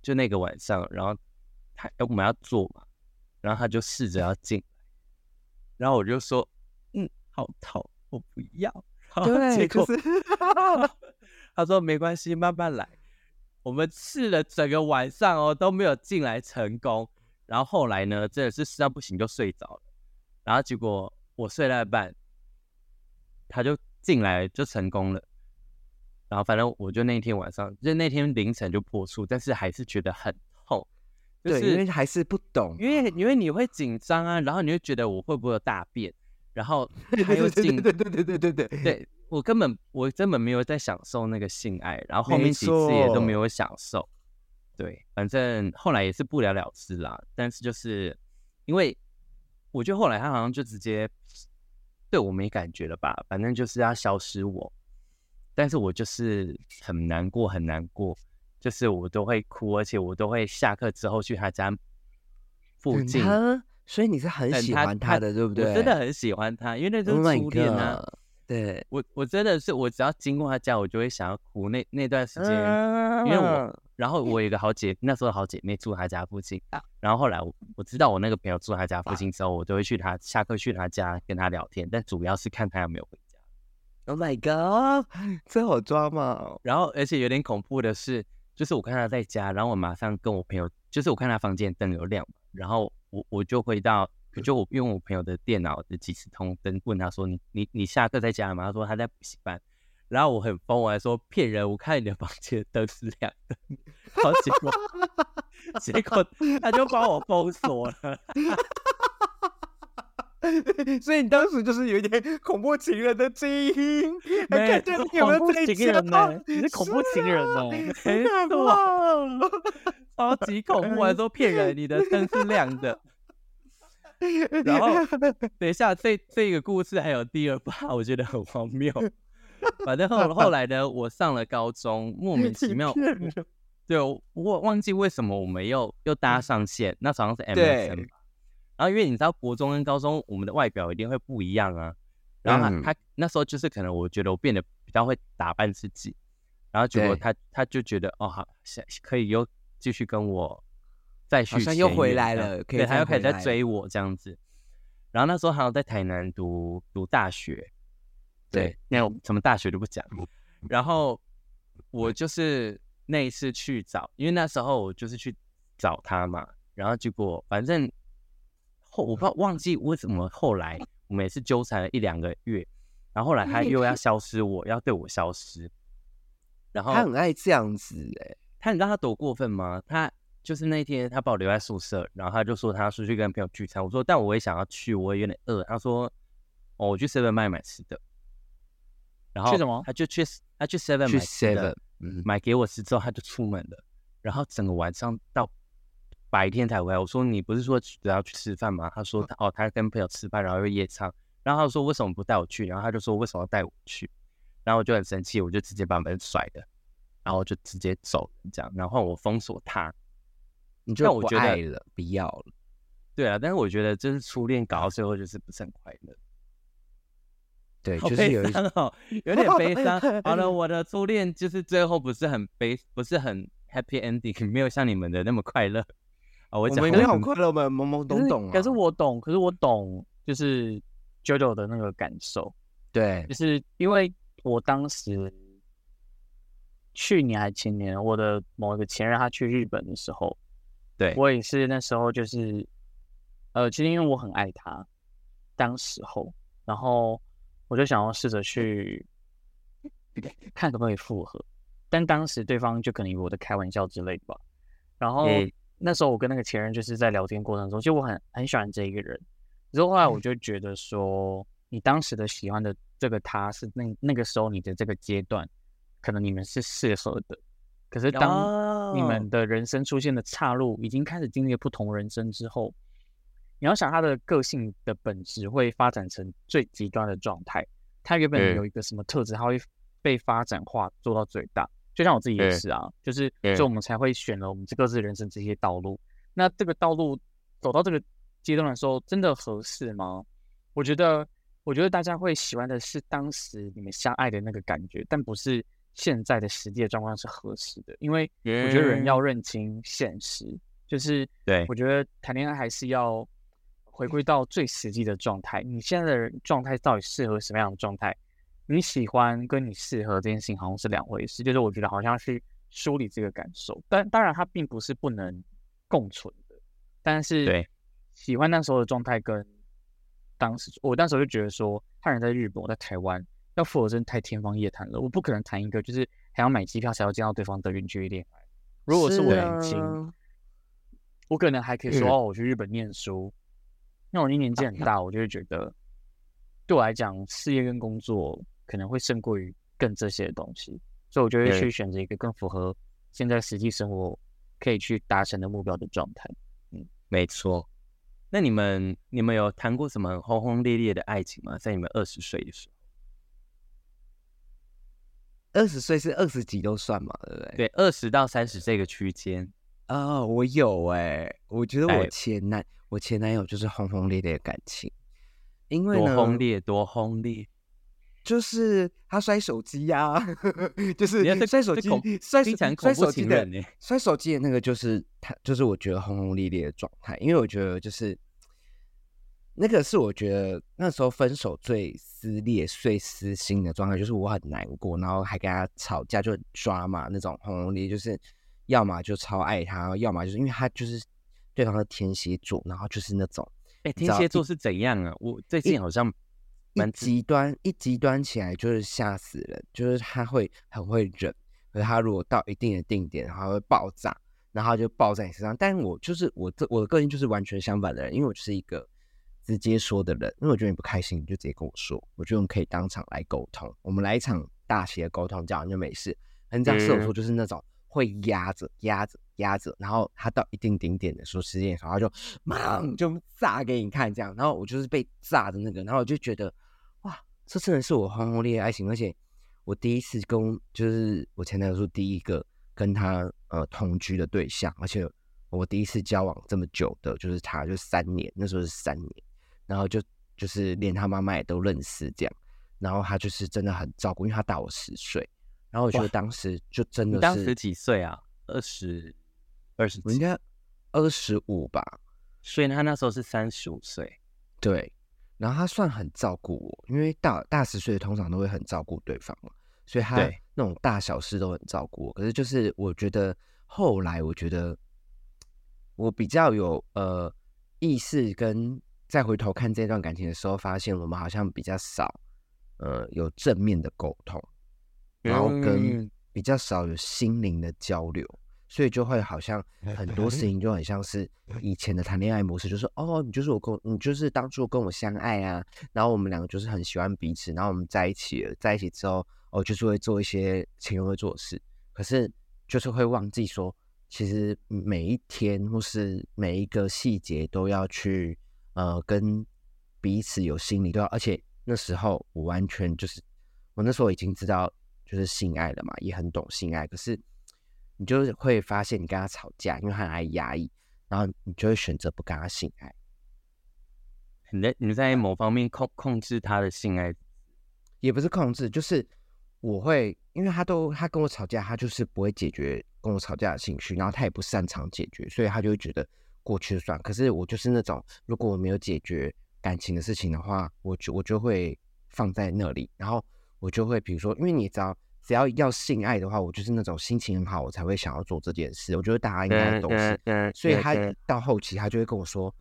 就那个晚上，然后他我们要做嘛，然后他就试着要进来，然后我就说，嗯，好痛，我不要。然后结果是 他说没关系，慢慢来。我们试了整个晚上哦，都没有进来成功。然后后来呢，真的是试到不行就睡着了。然后结果我睡到一半，他就进来就成功了，然后反正我就那天晚上，就那天凌晨就破处，但是还是觉得很痛，就是因为还是不懂，因为因为你会紧张啊，然后你就觉得我会不会有大便，然后还有紧，对对对对对对。对，我根本我根本没有在享受那个性爱，然后后面几次也都没有享受，对，反正后来也是不了了之啦，但是就是因为我觉得后来他好像就直接。对我没感觉了吧，反正就是要消失我。但是我就是很难过，很难过，就是我都会哭，而且我都会下课之后去他家附近，所以你是很喜欢他的，对不对？我真的很喜欢他，因为那就 Oh 是初恋啊。对，我我真的是，我只要经过他家，我就会想要哭。那那段时间，因为啊我，然后我有一个好姐，那时候好姐妹住他家附近，然后后来我我知道我那个朋友住他家附近之后，我都会去他下课去他家跟他聊天，但主要是看他有没有回家。Oh my god！这好抓嘛！然后而且有点恐怖的是，就是我看他在家，然后我马上跟我朋友，就是我看他房间灯有亮，然后我我就回到，就我用我朋友的电脑的即时通灯问他说：“你你你下课在家吗？”他说他在补习班。然后我很疯，我还说骗人，我看你的房间灯是亮的，然后结果结果他就把我封锁了。所以你当时就是有一点 恐怖情人的基因，你有没恐怖有在情人家呢？你是恐怖情人呢？没错，超级恐怖，还说骗人，你的灯是亮的。然后 等一下，这这个故事还有第二趴，我觉得很荒谬。反正后后来呢，我上了高中，莫名其妙，对我忘记为什么我们又又搭上线，那好像是 MSN 吧。然后因为你知道国中跟高中我们的外表一定会不一样啊，然后他、嗯他那时候就是可能我觉得我变得比较会打扮自己，然后结果他他就觉得哦好，下可以又继续跟我再续好像又回来了可以对，他又开始在追我这样子。然后那时候好像在台南读读大学，对，那种什么大学都不讲。然后我就是那一次去找，因为那时候我就是去找他嘛，然后结果反正后我不知道忘记为什么后来我们也是纠缠了一两个月，然后后来他又要消失我，要对我消失，然后他很爱这样子哎、他你知道他多过分吗？他就是那一天他把我留在宿舍，然后他就说他要出去跟朋友聚餐。我说但我也想要去，我也有点饿。他说哦，我去 Seven 买买吃的。然后去什么他就去他去 Seven 去买吃的 Seven，嗯，买给我吃之后他就出门了，然后整个晚上到白天才回来。我说你不是说只要去吃饭吗？他说他哦他跟朋友吃饭，然后又夜唱。然后他说为什么不带我去？然后他就说为什么要带我去？然后我就很生气，我就直接把门甩了。然后就直接走了，这样，然后我封锁他。你就不但我觉得爱了，不要了。对啊，但是我觉得就是初恋搞到最后就是不是很快乐，对，就是有一悲伤哦，有点悲伤。好了，我的初恋就是最后不是很悲，不是很 happy ending，没有像你们的那么快乐。啊，我我讲们也好快乐，我们懵懵懂懂啊。可是我懂，可是我懂，就是 JoJo 的那个感受，对就是因为我当时去年还前年，我的某一个前任他去日本的时候，对。我也是那时候就是，呃，其实因为我很爱他，当时候，然后我就想要试着去看可不可以复合，但当时对方就可能以为我在开玩笑之类的吧，然后诶那时候我跟那个前任就是在聊天过程中，其实我很很喜欢这一个人，之后后来我就觉得说，你当时的喜欢的这个他是那那个时候你的这个阶段，可能你们是适合的，可是当你哦们的人生出现的岔路，已经开始经历了不同人生之后，你要想他的个性的本质会发展成最极端的状态。他原本嗯有一个什么特质，他会被发展化做到最大。就像我自己也嗯是啊，就是嗯所以我们才会选了我们这各自人生这些道路。那这个道路走到这个阶段的时候，真的合适吗？我觉得，我觉得大家会喜欢的是当时你们相爱的那个感觉，但不是现在的实际的状况是合适的。因为我觉得人要认清现实，就是对我觉得谈恋爱还是要回归到最实际的状态。你现在的状态到底适合什么样的状态？你喜欢跟你适合这件事情好像是两回事。就是我觉得好像是梳理这个感受，但当然它并不是不能共存的，但是对喜欢那时候的状态跟当时，我那时候就觉得说，他人在日本，我在台湾，要复合真的太天方夜谭了。我不可能谈一个就是还要买机票才要见到对方的远距离恋爱。如果是我啊年轻，我可能还可以说、嗯哦，我去日本念书。那我已经年纪很大，我就会觉得，对我来讲，事业跟工作可能会胜过于更这些的东西，所以我就会去选择一个更符合现在实际生活可以去达成的目标的状态。嗯没错。那你们你们有谈过什么轰轰烈烈的爱情吗？在你们二十岁的时候？二十岁是二十几都算嘛，对不对？对，二十到三十这个区间，哦、我有哎、我觉得我哎前男我前男友就是轰轰烈烈的感情，因为呢多轰烈，多轰烈。就是他摔手机呀、就是摔手机，摔手听起来很恐怖摔手机的摔手机的那个就是他，就是我觉得轰轰烈烈的状态，因为我觉得就是那个是我觉得那时候分手最撕裂、最撕心的状态，就是我很难过，然后还跟他吵架，就很抓嘛那种轰轰烈烈，就是要么就超爱他，要么就是因为他就是对方的天蝎座，然后就是那种哎，天蝎座是怎样啊？我最近好像蛮极端一极端起来就是吓死人，就是他会很会忍，可是他如果到一定的定点，他会爆炸，然后就爆在你身上。但我就是我这我的个性就是完全相反的人，因为我就是一个直接说的人，因为我觉得你不开心，你就直接跟我说，我觉得我们可以当场来沟通，我们来一场大型的沟通，这样就没事。可是这样射手座就是那种会压着压着压着，然后他到一定顶点的时候，时间的时候，他就忙就炸给你看，这样，然后我就是被炸的那个，然后我就觉得哇，这真的是我轰轰烈烈爱情，而且我第一次跟就是我前男友说第一个跟他呃同居的对象，而且我第一次交往这么久的就是他，就三年，那时候是三年，然后就就是连他妈妈也都认识这样，然后他就是真的很照顾，因为他大我十岁，然后我觉得当时就真的是当时几岁啊？二十二十应该二十五吧，所以他那时候是三十五岁。对，然后他算很照顾我，因为大大十岁的通常都会很照顾对方嘛，所以他那种大小事都很照顾我。可是就是我觉得后来，我觉得我比较有呃意识，跟再回头看这段感情的时候，发现我们好像比较少呃有正面的沟通，然后跟嗯比较少有心灵的交流。所以就会好像很多事情就很像是以前的谈恋爱模式，就是哦，你就是我跟我你就是当初跟我相爱啊，然后我们两个就是很喜欢彼此，然后我们在一起了，在一起之后哦，就是会做一些情人会做的事，可是就是会忘记说，其实每一天或是每一个细节都要去呃跟彼此有心理都要，而且那时候我完全就是我那时候已经知道就是性爱了嘛，也很懂性爱，可是。你就是会发现你跟他吵架，因为他很爱压抑，然后你就会选择不跟他性爱。你在你在某方面控控制他的性爱，也不是控制，就是我会，因为他都他跟我吵架，他就是不会解决跟我吵架的情绪，然后他也不擅长解决，所以他就会觉得过去就算。可是我就是那种，如果我没有解决感情的事情的话，我就我就会放在那里，然后我就会比如说，因为你知道，只要要性爱的话，我就是那种心情很好，我才会想要做这件事。我觉得大家应该都是，嗯所以他嗯到后期他就会跟我说，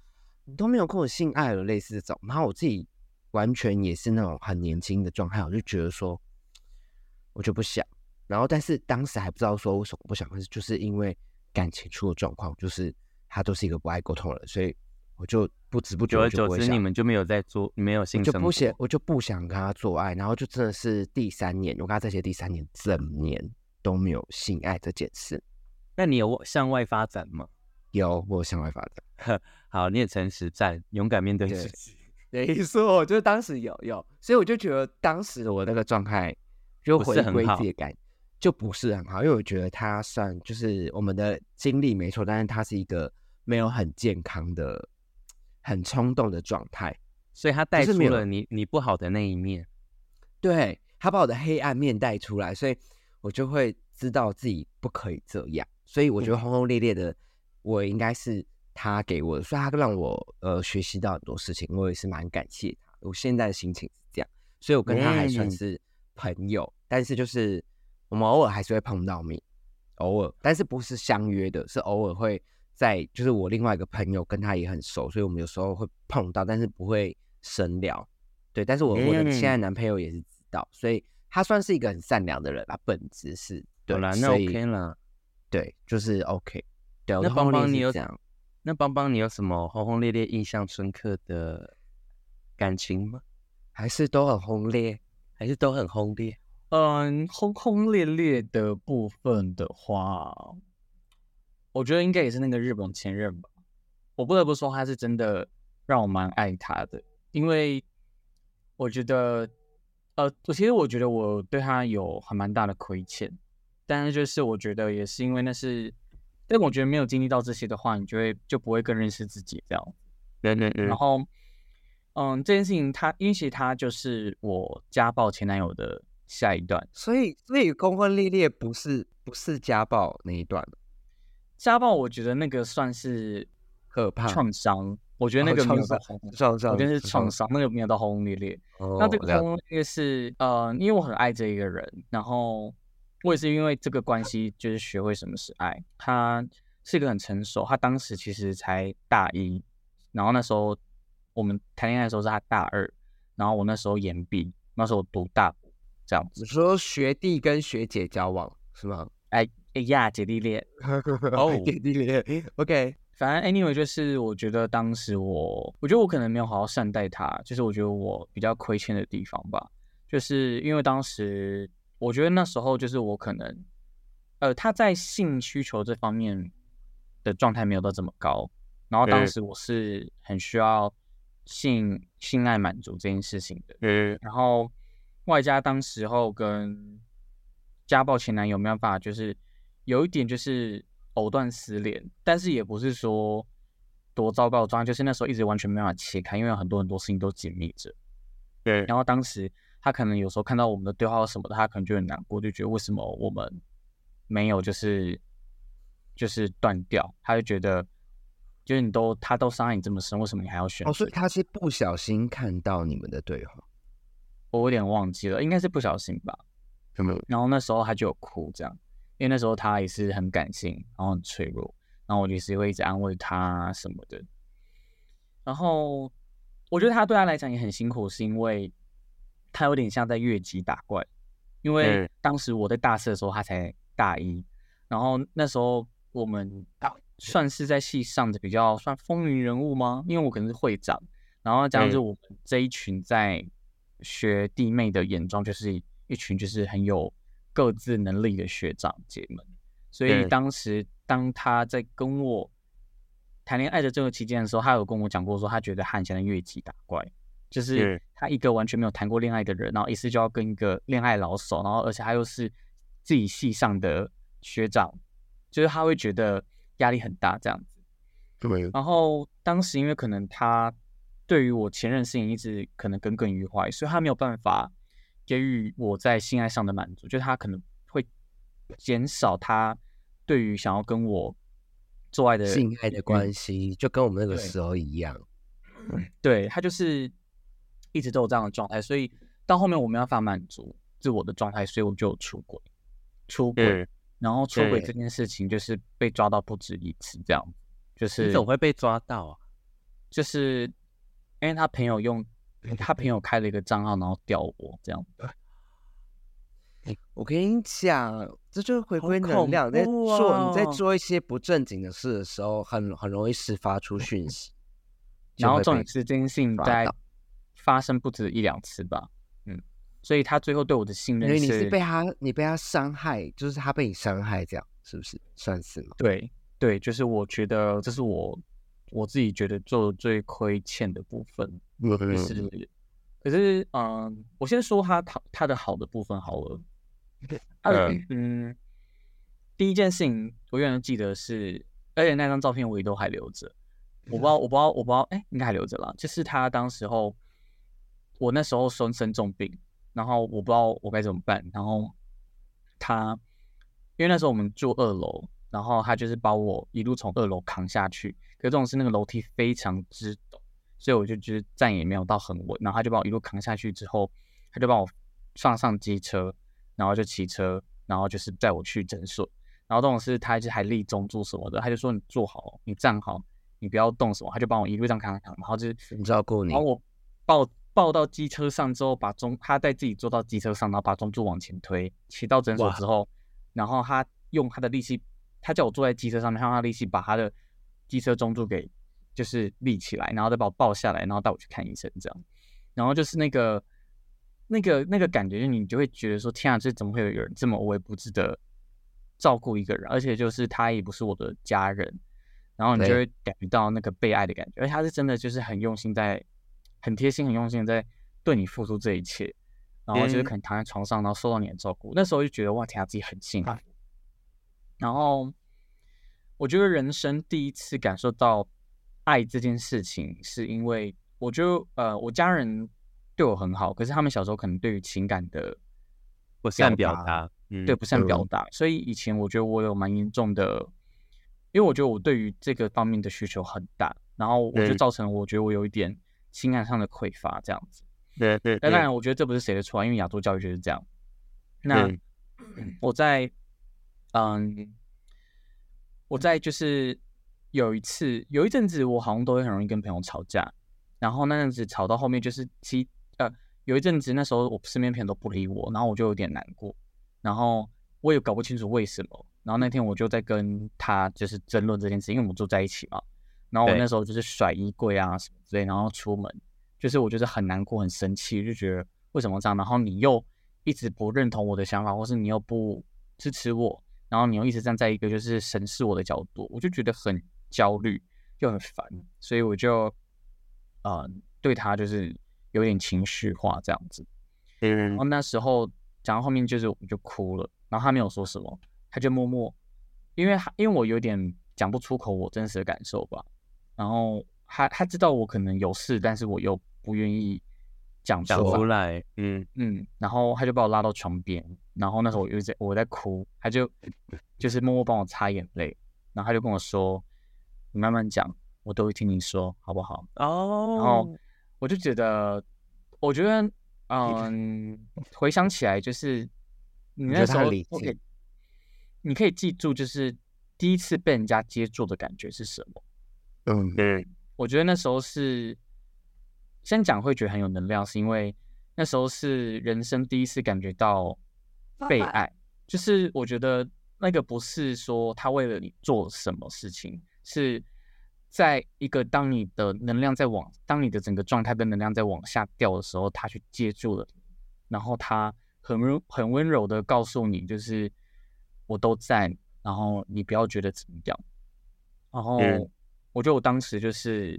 你都没有跟我性爱了，类似这种。然后我自己完全也是那种很年轻的状态，我就觉得说，我就不想。然后但是当时还不知道说为什么不想，可是就是因为感情出了状况，就是他都是一个不爱沟通的人，所以我就不知不觉久而久之你们就没有在做，没有我性生活，就不想，我就不想跟他做爱，然后就真的是第三年，我跟他在一起第三年，整年都没有性爱这件事。那你有向外发展吗？有，我有向外发展。好，你也诚实战，勇敢面对对自己。没错，就是当时有有，所以我就觉得当时我那个状态就不回是很好归自己的感，就不是很好，因为我觉得他算就是我们的经历没错，但是他是一个没有很健康的、很冲动的状态。所以他带出了你你不好的那一面。对他把我的黑暗面带出来，所以我就会知道自己不可以这样。所以我觉得轰轰烈烈的，我应该是他给我的，所以他让我呃学习到很多事情，我也是蛮感谢他。我现在的心情是这样，所以我跟他还算嗯是朋友，但是就是我们偶尔还是会碰到面，偶尔，但是不是相约的，是偶尔会在，就是我另外一个朋友跟他也很熟，所以我们有时候会碰到，但是不会深聊。对，但是我我的现在嗯男朋友也是知道，所以他算是一个很善良的人吧，本质是。对好啦，那 OK 啦。对，就是 OK。对，我那邦邦你有是这样，那邦邦，你有什么轰轰烈烈、印象深刻的感情吗？还是都很轰烈。还是都很轰烈？嗯，轰轰烈烈的部分的话，我觉得应该也是那个日本前任吧。我不得不说，他是真的让我蛮爱他的，因为我觉得，呃，我其实我觉得我对他有还蛮大的亏欠，但是就是我觉得也是因为那是，但我觉得没有经历到这些的话，你就会就不会更认识自己这样。嗯嗯嗯然后，嗯，这件事情他，因为其实他就是我家暴前男友的下一段。所以，所以轰轰烈烈不是不是家暴那一段，家暴，我觉得那个算是可怕。创伤，我觉得那哦个没有我觉得是创伤，那个没有到轰轰烈烈。那这个轰轰烈烈是呃，因为我很爱这一个人，然后我也是因为这个关系，就是学会什么是爱。他是一个很成熟，他当时其实才大一，然后那时候我们谈恋爱的时候是他大二，然后我那时候研毕，那时候我读大五这样子你。说学弟跟学姐交往是吗？哎哎呀，姐弟恋。哦，姐弟恋，OK，反正 anyway 就是我觉得当时我，我觉得我可能没有好好善待他，就是我觉得我比较亏欠的地方吧，就是因为当时我觉得那时候就是我可能，呃，他在性需求这方面的状态没有到这么高，然后当嗯时我是很需要性性爱满足这件事情的，嗯然后外加当时候跟家暴前男友没办法，就是有一点就是藕断丝连，但是也不是说多糟糕的状态，就是那时候一直完全没办法切开，因为有很多很多事情都紧密着。对，然后当时他可能有时候看到我们的对话或什么的，他可能就很难过，就觉得为什么我们没有就是就是断掉，他就觉得就是你都他都伤害你这么深，为什么你还要选哦，所以他是不小心看到你们的对话，我有点忘记了，应该是不小心吧。有没有？然后那时候他就有哭，这样，因为那时候他也是很感性，然后很脆弱，然后我就是会一直安慰他什么的。然后我觉得他对他来讲也很辛苦，是因为他有点像在越级打怪，因为嗯当时我在大四的时候，他才大一，然后那时候我们算是在系上的比较算风云人物吗？因为我可能是会长，然后加上就我们这一群在学弟妹的眼中，就是一群就是很有各自能力的学长姐们，所以当时当他在跟我谈恋爱的这个期间的时候，他有跟我讲过说，他觉得他很像在越级打怪，就是他一个完全没有谈过恋爱的人，然后一次就要跟一个恋爱老手，然后而且他又是自己系上的学长，就是他会觉得压力很大这样子。对，然后当时因为可能他对于我前任事情一直可能耿耿于怀，所以他没有办法给予我在性爱上的满足，就是他可能会减少他对于想要跟我做爱的性爱的关系就跟我们那个时候一样，对他就是一直都有这样的状态，所以到后面我没办法满足自我的状态，所以我就有出轨，出轨，嗯，然后出轨这件事情就是被抓到不止一次，这样就是你怎么会被抓到啊？就是因为他朋友用他朋友开了一个账号，然后钓我这样。我跟你讲，这就是回归好能量。在做你在哦做一些不正经的事的时候，很很容易释发出讯息。然后这件事情抓在发生不止一两次吧，嗯，所以他最后对我的信任因为你是被他，你被他伤害，就是他被你伤害，这样是不是算是吗？对对，就是我觉得这是我我自己觉得做的最亏欠的部分，就是可是嗯，我先说他他他的好的部分好了，他的嗯，第一件事情我永远都记得是，而且那张照片我也都还留着。我不知道，我不知道，我不知道，哎、应该还留着啦。就是他当时候，我那时候生生重病，然后我不知道我该怎么办。然后他，因为那时候我们住二楼，然后他就是把我一路从二楼扛下去。可是这种是那个楼梯非常之陡，所以我就觉得站也没有到很稳。然后他就把我一路扛下去之后，他就把我放上机车，然后就骑车，然后就是载我去诊所。然后这种是他就还立中柱什么的，他就说你坐好，你站好，你不要动什么，他就帮我一路这样扛扛扛，然后就是很照顾你然后我抱抱到机车上之后，把中他带自己坐到机车上，然后把中柱往前推，骑到诊所之后，然后他用他的力气，他叫我坐在机车上面，他用他的力气把他的机车中柱给就是立起来，然后再把我抱下来，然后带我去看医生这样，然后就是那个那个那个感觉，就你就会觉得说，天啊，这怎么会有人这么无微不至的照顾一个人，而且就是他也不是我的家人，然后你就会感觉到那个被爱的感觉，而且他是真的就是很用心在，很贴心、很用心的在对你付出这一切，然后就是嗯。可能躺在床上，然后受到你的照顾，那时候就觉得哇，天啊，自己很幸福。然后我觉得人生第一次感受到爱这件事情，是因为我就呃，我家人对我很好，可是他们小时候可能对于情感的不善表表达，嗯对，不善表嗯。达，所以以前我觉得我有蛮严重的，因为我觉得我对于这个方面的需求很大，然后我就嗯造成我觉得我有一点情感上的匮乏这样子。对对那，当然，我觉得这不是谁的错啊，因为亚洲教育就是这样。那嗯 我在嗯，我在就是有一次有一阵子，我好像都会很容易跟朋友吵架，然后那阵子吵到后面就是其呃有一阵子那时候我身边朋友都不理我，然后我就有点难过，然后我也搞不清楚为什么，然后那天我就在跟他就是争论这件事，因为我们住在一起嘛，然后我那时候就是甩衣柜啊什么之类，然后出门，就是我就是很难过很生气，就觉得为什么这样，然后你又一直不认同我的想法，或是你又不支持我，然后你又一直站在一个就是审视我的角度，我就觉得很焦虑又很烦，所以我就呃对他就是有点情绪化这样子。嗯然后那时候讲到后面就是我就哭了，然后他没有说什么，他就默默，因为他因为我有点讲不出口我真实的感受吧，然后他他知道我可能有事，但是我又不愿意讲出，来，嗯，嗯，然后他就把我拉到床边，然后那时候我又在我在哭，他就 就是默默帮我擦眼泪，然后他就跟我说：“你慢慢讲，我都会听你说，好不好？”哦，然后我就觉得，我觉得，嗯，回想起来，就是你那时候得他很理 OK，你可以记住，就是第一次被人家接住的感觉是什么。嗯对我觉得那时候是先讲会觉得很有能量，是因为那时候是人生第一次感觉到被爱，就是我觉得那个不是说他为了你做什么事情，是在一个当你的能量在往，当你的整个状态的能量在往下掉的时候，他去接住了你，然后他很温很温柔的告诉你，就是我都在，然后你不要觉得怎么样，然后嗯我觉得我当时就是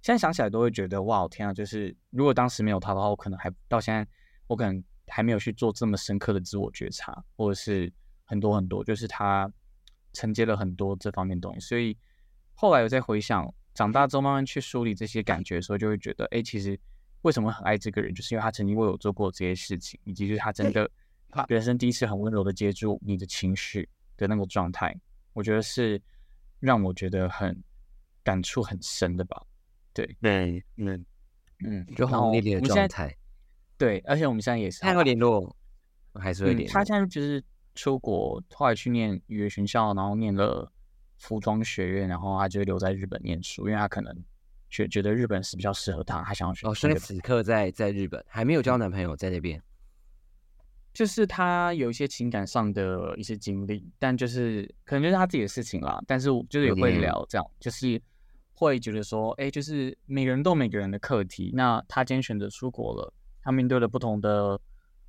现在想起来都会觉得哇天啊，就是如果当时没有他的话，我可能还到现在我可能还没有去做这么深刻的自我觉察，或者是很多很多，就是他承接了很多这方面的东西，所以后来我在回想长大之后慢慢去梳理这些感觉的时候，就会觉得哎，其实为什么很爱这个人，就是因为他曾经为我做过这些事情，以及就是他真的人生第一次很温柔的接住你的情绪的那个状态，我觉得是让我觉得很感触很深的吧。对，对，嗯，嗯，就然后轰烈烈的状态。对，而且我们现在也是他会联络，还是会嗯联络。他现在就是出国，后来去念语言学校，然后念了服装学院，然后他就留在日本念书，因为他可能觉觉得日本是比较适合他，他想要学哦，所以此刻在在日本还没有交男朋友在那边。就是他有一些情感上的一些经历，但就是可能就是他自己的事情啦。但是就是也会嗯聊这样，就是会觉得说，哎、就是每个人都有每个人的课题。那他今天选择出国了，他面对的不同的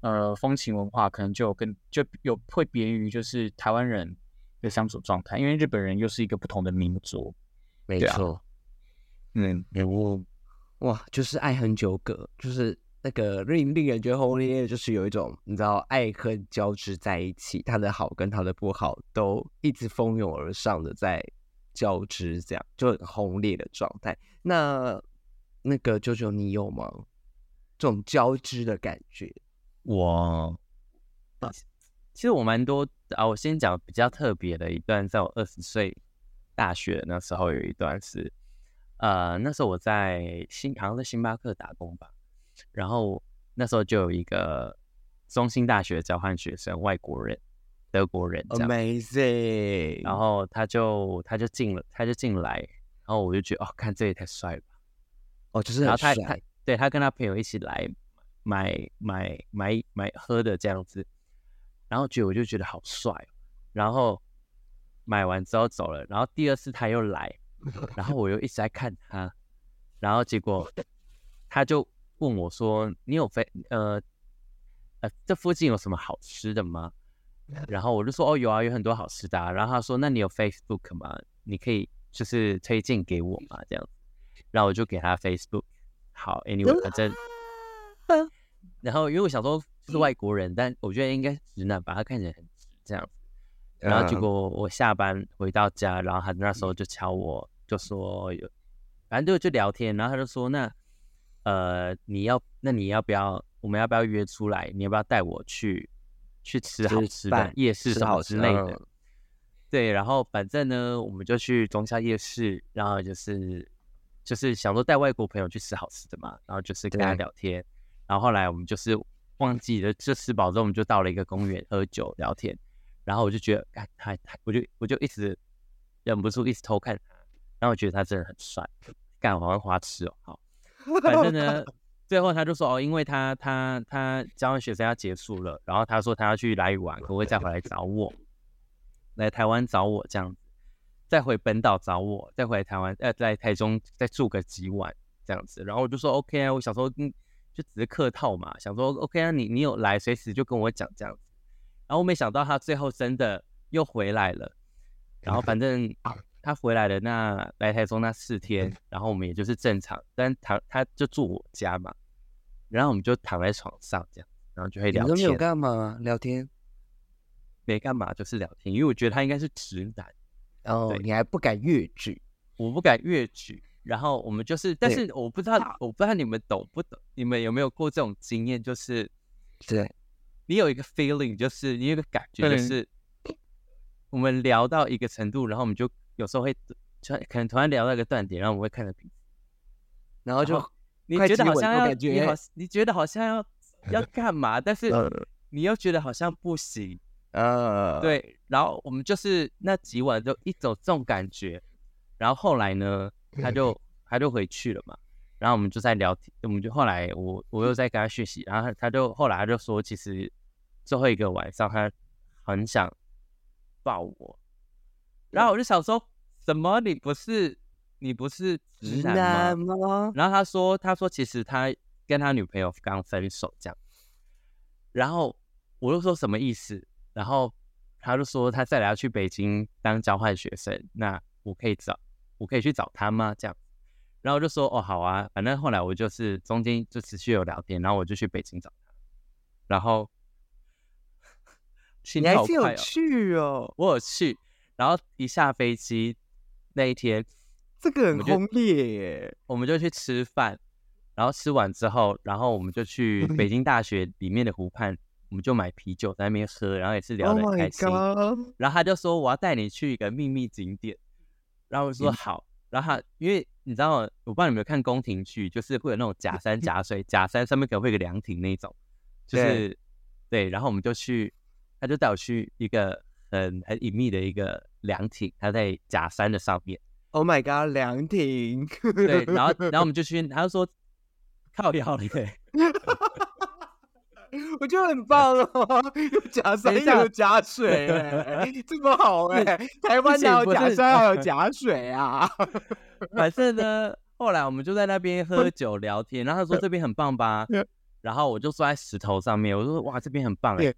呃风情文化，可能就有跟就有会别于就是台湾人的相处状态，因为日本人又是一个不同的民族。没错，嗯，我哇，就是爱恨纠葛，就是那个令令人觉得轰轰烈烈，就是有一种你知道爱恨交织在一起，他的好跟他的不好都一直蜂拥而上的在交织，这样就很轰烈的状态。那那个舅舅，你有吗？这种交织的感觉？我其实我蛮多啊，我先讲比较特别的一段，在我二十岁大学那时候有一段是，呃，那时候我在星好像在星巴克打工吧，然后那时候就有一个中兴大学交换学生，外国人，德国人，Amazing！然后他就他就进了，他就进来，然后我就觉得哦，看这也太帅了吧。哦，就是然后他很帅他对他跟他朋友一起来买买买买喝的这样子，然后觉得我就觉得好帅，然后买完之后走了，然后第二次他又来，然后我又一直在看他，然后结果他就问我说：“你有飞呃呃这附近有什么好吃的吗？”然后我就说：“哦，有啊，有很多好吃的、啊。”然后他说：“那你有 Facebook 吗？你可以就是推荐给我嘛，这样。”然后我就给他 Facebook。好，Anyway，反正，然后因为我想说是外国人，但我觉得应该是直男吧，他看起来很直这样子。然后结嗯果我下班回到家，然后他那时候就敲我，就说有，反正就就聊天，然后他就说那呃你要那你要不要我们要不要约出来？你要不要带我去去吃好吃吃的饭夜市什么之类的？嗯对，然后反正呢，我们就去中校夜市，然后就是就是想说带外国朋友去吃好吃的嘛，然后就是跟他聊天，然后后来我们就是忘记了，就吃饱之后我们就到了一个公园喝酒聊天，然后我就觉得，哎，他他，我就我就一直忍不住一直偷看他，然后我觉得他真的很帅，干好像花痴哦，好，反正呢，最后他就说哦，因为他他他交换学生要结束了，然后他说他要去来玩，可不可以再回来找我，来台湾找我这样子，再回本岛找我，再回来台湾，呃，在台中再住个几晚这样子，然后我就说 OK 啊，我小时候嗯就只是客套嘛，想说 OK 啊，你你有来随时就跟我讲这样子，然后我没想到他最后真的又回来了，然后反正 他回来的那来台中那四天，然后我们也就是正常，但他他就住我家嘛，然后我们就躺在床上这样，然后就会聊你都没有，干嘛聊天？没干嘛就是聊天，因为我觉得他应该是直男。哦，对。你还不敢越举？我不敢越举，然后我们就是，但是我不知道，我不知道你们懂不懂，你们有没有过这种经验，就是对，你有一个 feeling，就是你有一个感觉，就嗯。是我们聊到一个程度，然后我们就有时候会，就可能突然聊到一个断点，然后我们会看着彼此，然后就你觉得好像要，你好，你觉得好像要要干嘛，但是呃 你又觉得好像不行，呃，对，然后我们就是那几晚就一种这种感觉，然后后来呢，他就 他就回去了嘛，然后我们就在聊天，我们就后来我我又在跟他学习，然后他他就后来他就说，其实最后一个晚上他很想抱我，然后我就想说，什么你不是你不是直直男吗？男吗？然后他说，他说其实他跟他女朋友刚分手这样，然后我就说什么意思？然后他就说他再来要去北京当交换学生，那我可以找我可以去找他吗？这样，然后我就说哦好啊，反正后来我就是中间就持续有聊天，然后我就去北京找他，然后心你还是有去哦，我有去，然后一下飞机那一天，这个很轰烈耶。我们就去吃饭，然后吃完之后，然后我们就去 北京大学里面的湖畔，我们就买啤酒在那边喝，然后也是聊 Oh 得很开心。然后他就说我要带你去一个秘密景点，然后我嗯说好。然后他因为你知道，我不知道你有没有看宫廷剧，就是会有那种假山假水，假山上面可能会有个凉亭那种，就是对。然后我们就去，他就带我去一个很很隐秘的一个凉亭，他在假山的上面。Oh my god！凉亭，对，然后然后我们就 去，他就说靠腰嘞，我觉得很棒哦，有假山有假水哎，这么好哎！台湾哪有假山还有假水啊？反正呢，后来我们就在那边喝酒聊天，然后他说这边很棒吧，然后我就坐在石头上面，我说哇这边很棒哎对，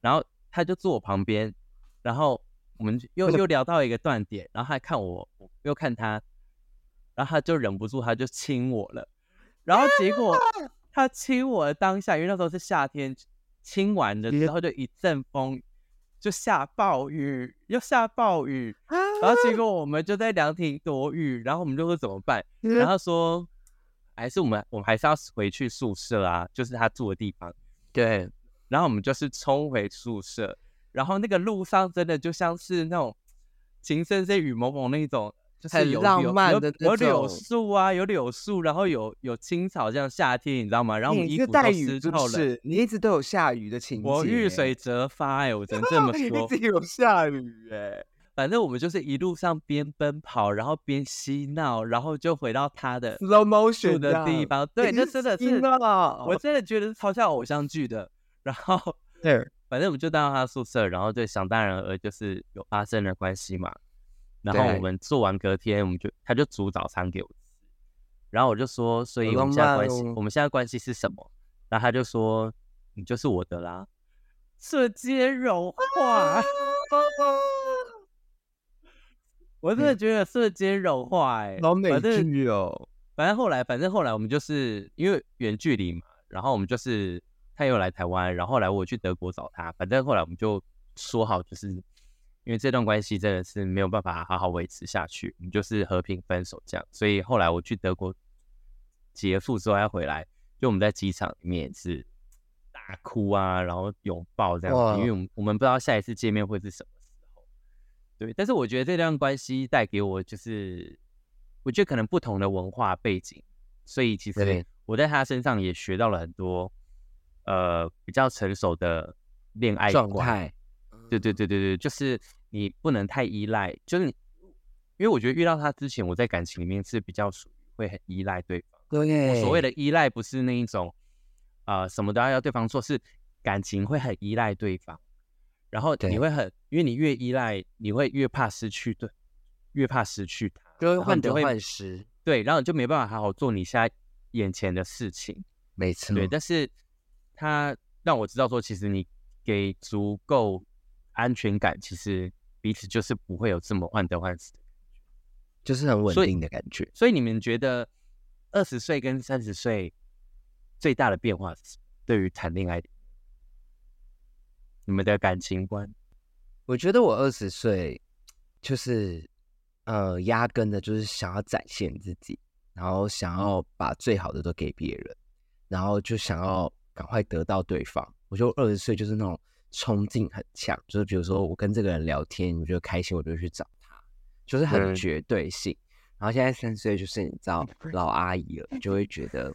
然后他就坐我旁边，然后我们又又聊到一个断点，然后他还看我，我又看他，然后他就忍不住他就亲我了，然后结果他亲我的当下，因为那时候是夏天，亲完的时候就一阵风，就下暴雨，又下暴雨，然后结果我们就在凉亭躲雨，然后我们就说怎么办？然后说还是我们我们还是要回去宿舍啊，就是他住的地方。对，然后我们就是冲回宿舍，然后那个路上真的就像是那种情深深雨蒙蒙那种，就是浪漫有的那有柳树啊，有柳树，然后有有青草，这样夏天你知道吗？然后我们衣服都湿透了，是？你一直都有下雨的情节，我遇水则发哎、我 只能这么说一说直。有下雨哎。反正我们就是一路上边奔跑，然后边嬉闹，然后就回到他的 slow motion 的地方。对，那真的是啊！我真的觉得是超像偶像剧的。然后对，反正我们就到他宿舍，然后就想当然而就是有发生了关系嘛。然后我们做完隔天，我们就他就煮早餐给我吃，然后我就说，所以我们现在关系，哦。我们现在关系是什么？然后他就说，你就是我的啦，瞬间融化，我真的觉得瞬间融化、欸，老美剧哦。反正后来，反正后来我们就是因为远距离嘛，然后我们就是他又来台湾，然后后来我去德国找他，反正后来我们就说好，就是因为这段关系真的是没有办法好好维持下去，我们就是和平分手这样。所以后来我去德国结束之后要回来，就我们在机场里面也是大哭啊，然后拥抱这样子，因为我们我们不知道下一次见面会是什么时候。对，但是我觉得这段关系带给我就是，我觉得可能不同的文化背景，所以其实我在他身上也学到了很多，呃比较成熟的恋爱观。状态，对对对对对，就是你不能太依赖，就是你因为我觉得遇到他之前，我在感情里面是比较属于会很依赖对方。对，所谓的依赖不是那一种，呃，什么都要要对方做，是感情会很依赖对方，然后你会很，因为你越依赖，你会越怕失去对，越怕失去他，就会患得患失，对，然后你就没办法好好做你现在眼前的事情，没。错，对，但是他让我知道说，其实你给足够安全感，其实彼此就是不会有这么患得患失的感觉。就是很稳定的感觉。所以你们觉得二十岁跟三十岁最大的变化是？对于谈恋爱，你们的感情观？我觉得我二十岁就是呃，压根的就是想要展现自己，然后想要把最好的都给别人，然后就想要赶快得到对方。我觉得二十岁就是那种冲劲很强，就是比如说我跟这个人聊天，我觉得开心，我就去找他，就是很嗯绝对性。然后现在三十岁就是你知道 老阿姨了，就会觉得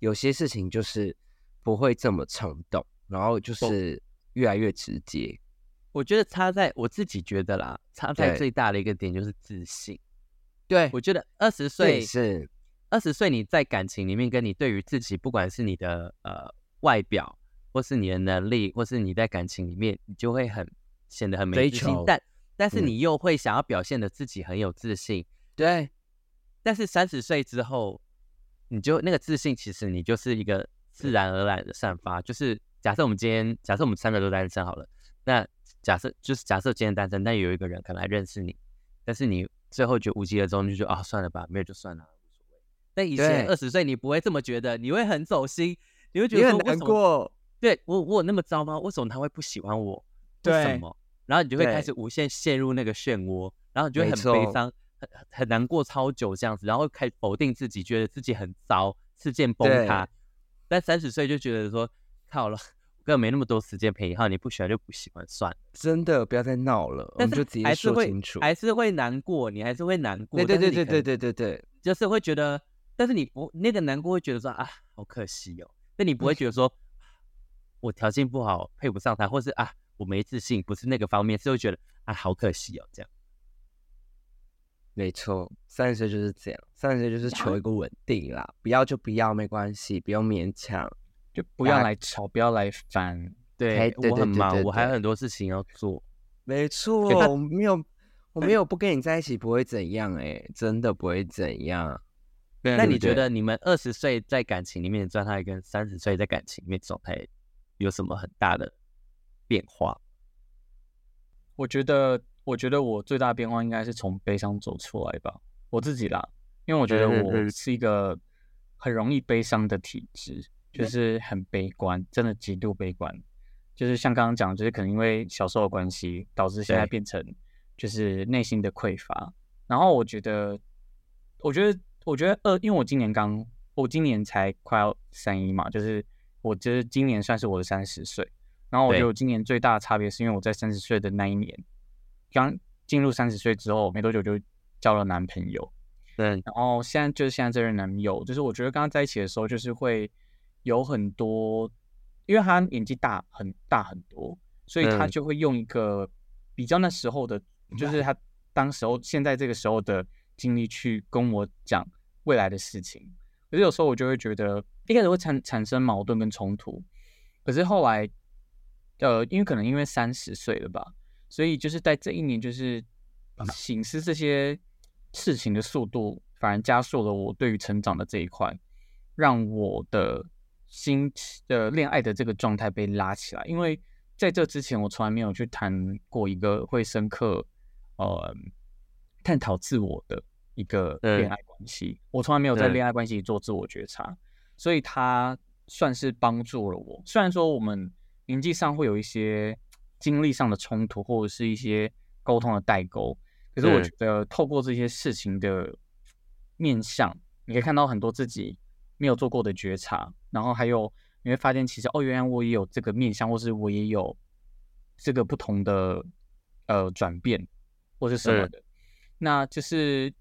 有些事情就是不会这么冲动，然后就是越来越直接。我觉得差在我自己觉得啦，差在最大的一个点就是自信。对我觉得二十岁是二十岁你在感情里面，跟你对于自己，不管是你的呃外表，或是你的能力，或是你在感情里面，你就会很显得很没追自信，但但是嗯你又会想要表现的自己很有自信。对但是三十岁之后，你就那个自信，其实你就是一个自然而然的散发。就是假设我们今天，假设我们三个都单身好了，那假设就是假设今天单身，但有一个人可能来认识你，但是你最后觉得无疾而终，你就觉得啊算了吧，没有就算了，无所谓。但以前二十岁你不会这么觉得，你会很走心，你会觉得很难过，对我我有那么糟吗？为什么他会不喜欢我？为什对么？然后你就会开始无限陷入那个漩涡，然后你就会很悲错伤，很很很难过超久这样子，然后开始否定自己，觉得自己很糟，事件崩塌。但三十岁就觉得说，靠了，我根本没那么多时间陪你，好，你不喜欢就不喜欢算了。真的不要再闹了，我但是还是会清楚。还是会难过，你还是会难过。对对对对对对对对，就是会觉得，但是你不那个难过会觉得说啊，好可惜哦。但你不会觉得说，我条件不好配不上他，或是啊我没自信，不是那个方面，是会觉得啊好可惜哦这样。没错，三十岁就是这样，三十岁就是求一个稳定啦，不要就不要，没关系，不用勉强。就不要来吵，不要来烦。对我很忙，我还有很多事情要做。没错，我没有，我没有不跟你在一起不会怎样哎、真的不会怎样。那你觉得你们二十岁在感情里面的状态跟三十岁在感情里面状态有什么很大的变化？我觉得，我觉得我最大的变化应该是从悲伤走出来吧，我自己啦，因为我觉得我是一个很容易悲伤的体质，就是很悲观，真的极度悲观。就是像刚刚讲，就是可能因为小时候的关系，导致现在变成就是内心的匮乏。然后我觉得，我觉得，我觉得二，因为我今年刚，我今年才快要三一嘛，就是我觉得今年算是我的三十岁。然后我觉得我今年最大的差别是因为我在三十岁的那一年，刚进入三十岁之后没多久就交了男朋友，对，然后现在就是现在这任男友，就是我觉得刚刚在一起的时候，就是会有很多，因为他年纪大很大很多，所以他嗯就会用一个比较那时候的，就是他当时候现在这个时候的经历去跟我讲未来的事情。可是有时候我就会觉得，一开始会产产生矛盾跟冲突，可是后来，呃，因为可能因为三十岁了吧，所以就是在这一年，就是醒思这些事情的速度，反而加速了我对于成长的这一块，让我的心的恋爱的这个状态被拉起来。因为在这之前，我从来没有去谈过一个会深刻呃探讨自我的一个嗯恋爱关系，我从来没有在嗯恋爱关系里做自我觉察，所以他算是帮助了我。虽然说我们年纪上会有一些经历上的冲突，或者是一些沟通的代沟，可是我嗯觉得透过这些事情的面向，你可以看到很多自己没有做过的觉察，然后还有你会发现，其实哦，原来我也有这个面向，或是我也有这个不同的呃转变，或是什么嗯的。那就是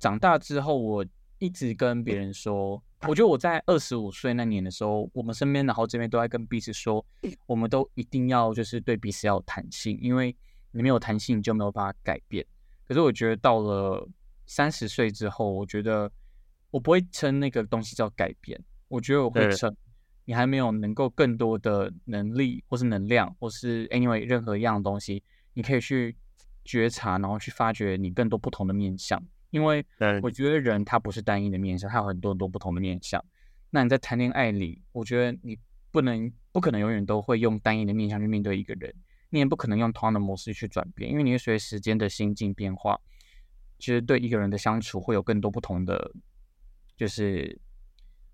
长大之后，我一直跟别人说，我觉得我在二十五岁那年的时候，我们身边然后这边都在跟彼此说，我们都一定要就是对彼此要有弹性，因为你没有弹性，你就没有办法改变。可是我觉得到了三十岁之后，我觉得我不会称那个东西叫改变，我觉得我会称你还没有能够更多的能力，或是能量，或是 anyway 任何一样东西，你可以去觉察，然后去发掘你更多不同的面向。因为我觉得人他不是单一的面相，他有很多很多不同的面相。那你在谈恋爱里，我觉得你不能不可能永远都会用单一的面相去面对一个人，你也不可能用同样的模式去转变，因为你会随时间的心境变化，其实对一个人的相处会有更多不同的，就是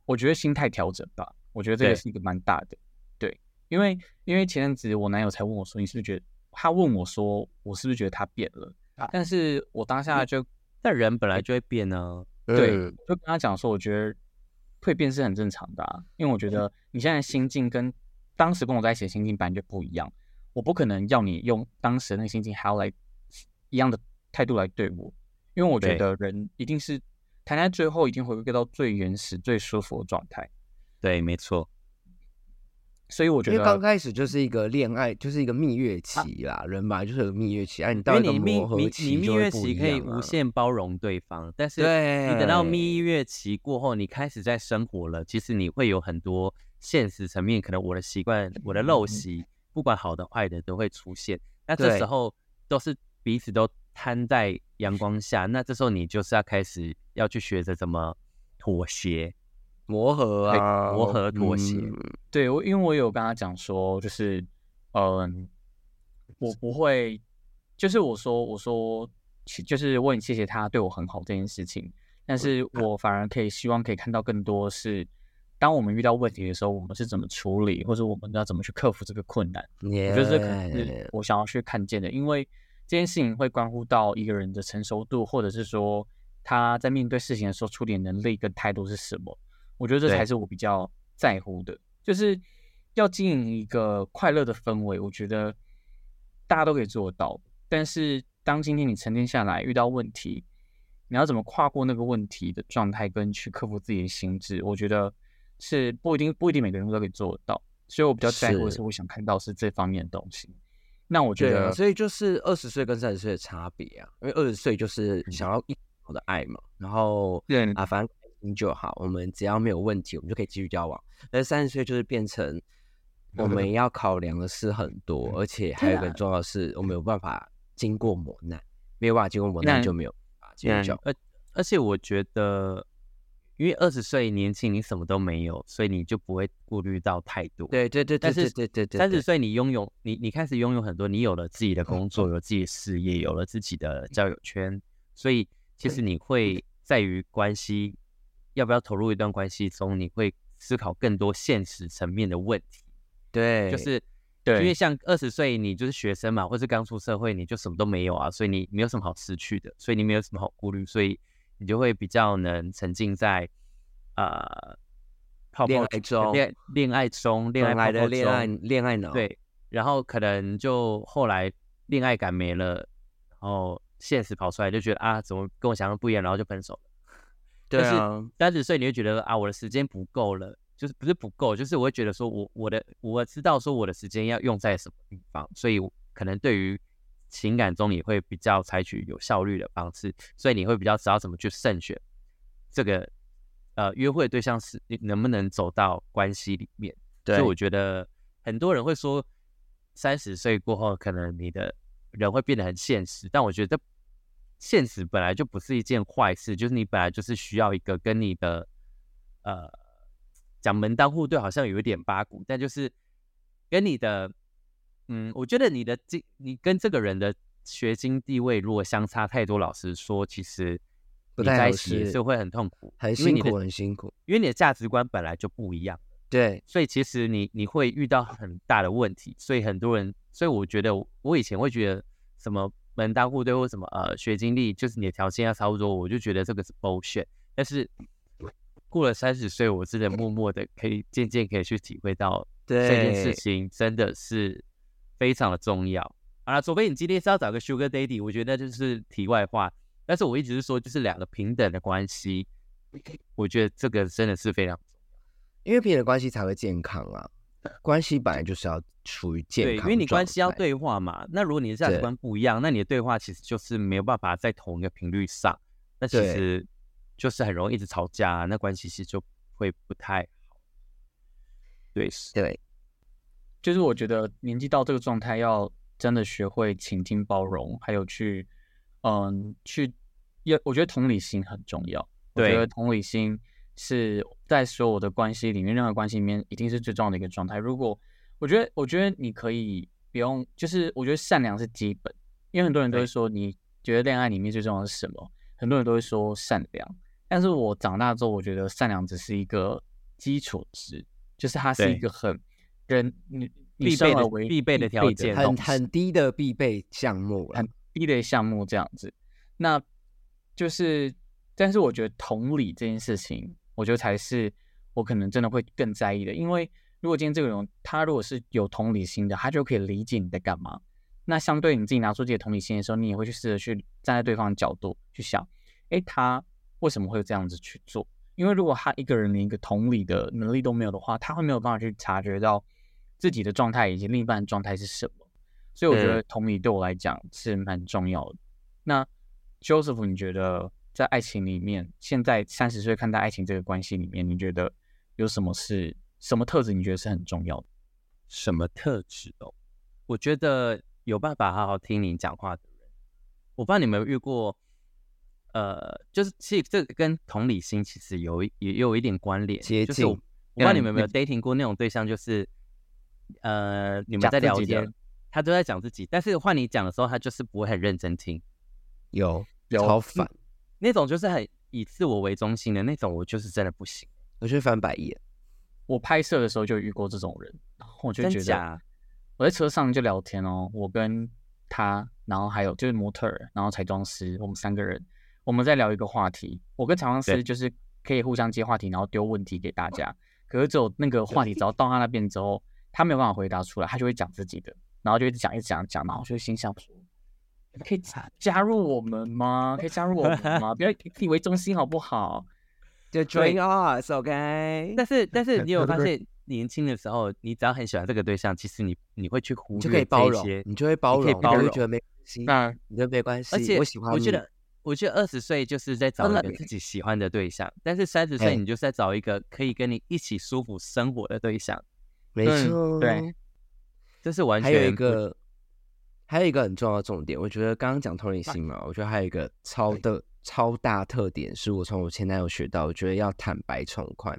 我觉得心态调整吧。我觉得这个是一个蛮大的，对，因为因为前阵子我男友才问我说，你是不是觉得他问我说，我是不是觉得他变了？但是我当下就但人本来就会变呢。对，嗯就跟他讲说，我觉得蜕变是很正常的、啊，因为我觉得你现在心境跟当时跟我在一起的心境本来就不一样，我不可能要你用当时的那个心境还要来一样的态度来对我，因为我觉得人一定是谈在最后一定回归到最原始、最舒服的状态，对，没错。所以我觉因为刚开始就是一个恋爱，就是一个蜜月期啦，人本来就是有蜜月期，哎、你到一个因为你蜜磨合蜜你期就会蜜月期可以无限包容对方，但是对你等到蜜月期过后，你开始在生活了，其实你会有很多现实层面，可能我的习惯、我的陋习，不管好的坏的都会出现。那这时候都是彼此都摊在阳光下，那这时候你就是要开始要去学着怎么妥协。磨合啊，磨合妥协嗯对我，因为我有跟他讲说，就是嗯，我不会，就是我说我说，其就是我很谢谢他对我很好这件事情，但是我反而可以希望可以看到更多是，当我们遇到问题的时候，我们是怎么处理，或者我们要怎么去克服这个困难。我觉得这可能是我想要去看见的，因为这件事情会关乎到一个人的成熟度，或者是说他在面对事情的时候处理能力跟态度是什么。我觉得这才是我比较在乎的，就是要经营一个快乐的氛围。我觉得大家都可以做得到，但是当今天你沉淀下来遇到问题，你要怎么跨过那个问题的状态，跟去克服自己的心智，我觉得是不一定不一定每个人都可以做得到。所以我比较在乎的是是，我想看到是这方面的东西。那我觉得，所以就是二十岁跟三十岁的差别啊，因为二十岁就是想要一口的爱嘛，然后对啊，反正就好，我们只要没有问题，我们就可以继续交往。但三十岁就是变成 我们要考量的事很多，而且还有一个重要的是，我们有办法经过磨难，没有办法经过磨难就没有办法继续交往。而而且我觉得，因为二十岁年轻，你什么都没有，所以你就不会顾虑到太多。对对对对但是对对对对，三十岁你拥有你你开始拥有很多，你有了自己的工作，有自己的事业，有了自己的交友圈，所以其实你会在于关系要不要投入一段关系中，你会思考更多现实层面的问题，对，就是。对因为像二十岁，你就是学生嘛，或是刚出社会，你就什么都没有啊，所以你没有什么好失去的，所以你没有什么好顾虑，所以你就会比较能沉浸在呃泡泡恋爱中恋恋爱中，恋爱的恋爱恋爱脑，对，然后可能就后来恋爱感没了，然后现实跑出来就觉得啊，怎么跟我想象不一样，然后就分手了。对啊，三十岁你会觉得啊，我的时间不够了，就是不是不够，就是我会觉得说我我的我知道说我的时间要用在什么地方，所以可能对于情感中也会比较采取有效率的方式，所以你会比较知道怎么去慎选这个呃约会对象是你能不能走到关系里面。所以我觉得很多人会说，三十岁过后，可能你的人会变得很现实，但我觉得现实本来就不是一件坏事，就是你本来就是需要一个跟你的呃讲门当户对，好像有一点八股，但就是跟你的嗯，我觉得你的经你跟这个人的学经地位如果相差太多，老实说，其实不太合你在一起也适是会很痛苦，很辛苦很辛苦，因为你的价值观本来就不一样。对所以其实你你会遇到很大的问题，所以很多人，所以我觉得我我以前会觉得什么门当户对或什么呃学经历，就是你的条件要差不多，我就觉得这个是 bullshit。但是过了三十岁，我真的默默的可以渐渐可以去体会到这件事情真的是非常的重要。好了，除非你今天是要找个 Sugar Daddy，我觉得那就是题外话。但是我一直是说，就是两个平等的关系，我觉得这个真的是非常重要因为平等关系才会健康啊。关系本来就是要处于健对，康，因为你关系要，对话嘛。那如果你的价值对观不一样，那你的对话其实就是没有办法在同一个频率上，那其对实就是很容易一直吵架啊，那关系其实就会不太好。对，是对，就是我觉得年纪到这个状态，要真的学会倾听、包容，还有去，嗯，去，要我觉得同理心很重要。我觉对得同理心是在所有的关系里面，任何关系里面一定是最重要的一个状态。如果我觉得，我觉得你可以不用，就是我觉得善良是基本，因为很多人都会说，你觉得恋爱里面最重要的是什么？很多人都会说善良，但是我长大之后，我觉得善良只是一个基础值，就是它是一个很人你你必备的为必备的条件很很低的必备项目了很。低的项目这样子。那就是，但是我觉得同理这件事情，我觉得才是我可能真的会更在意的，因为如果今天这个人他如果是有同理心的，他就可以理解你在干嘛。那相对你自己拿出自己的同理心的时候，你也会去试着去站在对方的角度去想，诶，他为什么会这样子去做？因为如果他一个人连一个同理的能力都没有的话，他会没有办法去察觉到自己的状态以及另一半的状态是什么。所以我觉得同理对我来讲是蛮重要的。那 Joseph，你觉得在爱情里面，现在三十岁看待爱情这个关系里面，你觉得有什么是什么特质？你觉得是很重要的？什么特质哦？我觉得有办法好好听你讲话的人，我不知道你有没有遇过，呃，就是其实这个跟同理心其实有一也有一点关联，接就是我我不知道你们有没有嗯 dating 过那种对象，就是呃你们在聊天，他都在讲自己，但是换你讲的时候，他就是不会很认真听，有有超烦，那种就是很以自我为中心的那种，我就是真的不行，我就翻白眼。我拍摄的时候就遇过这种人，然后我就觉得？我在车上就聊天哦，我跟他，然后还有就是模特儿，然后彩妆师，我们三个人，我们在聊一个话题。我跟彩妆师就是可以互相接话题，然后丢问题给大家。可是只有那个话题只要到他那边之后，他没有办法回答出来，他就会讲自己的，然后就一直讲一直讲讲，然后我就心想说，可以加加入我们吗？可以加入我们吗？不要以自己为中心好不好？就对 join us，OK？但是但是你有 发现，年轻的时候，你只要很喜欢这个对象，其实你你会去忽你就略可以包容这些，你就会包容，可以包容你就会觉得没关系，那你就没关系。而且我喜欢，我觉得，我觉得二十岁就是在找一个自己喜欢的对象，但是三十岁哎你就是在找一个可以跟你一起舒服生活的对象，没嗯错，对。这是完还全有一个，还有一个很重要的重点，我觉得刚刚讲同理心嘛，我觉得还有一个超的超大特点，是我从我前男友学到，我觉得要坦白从宽，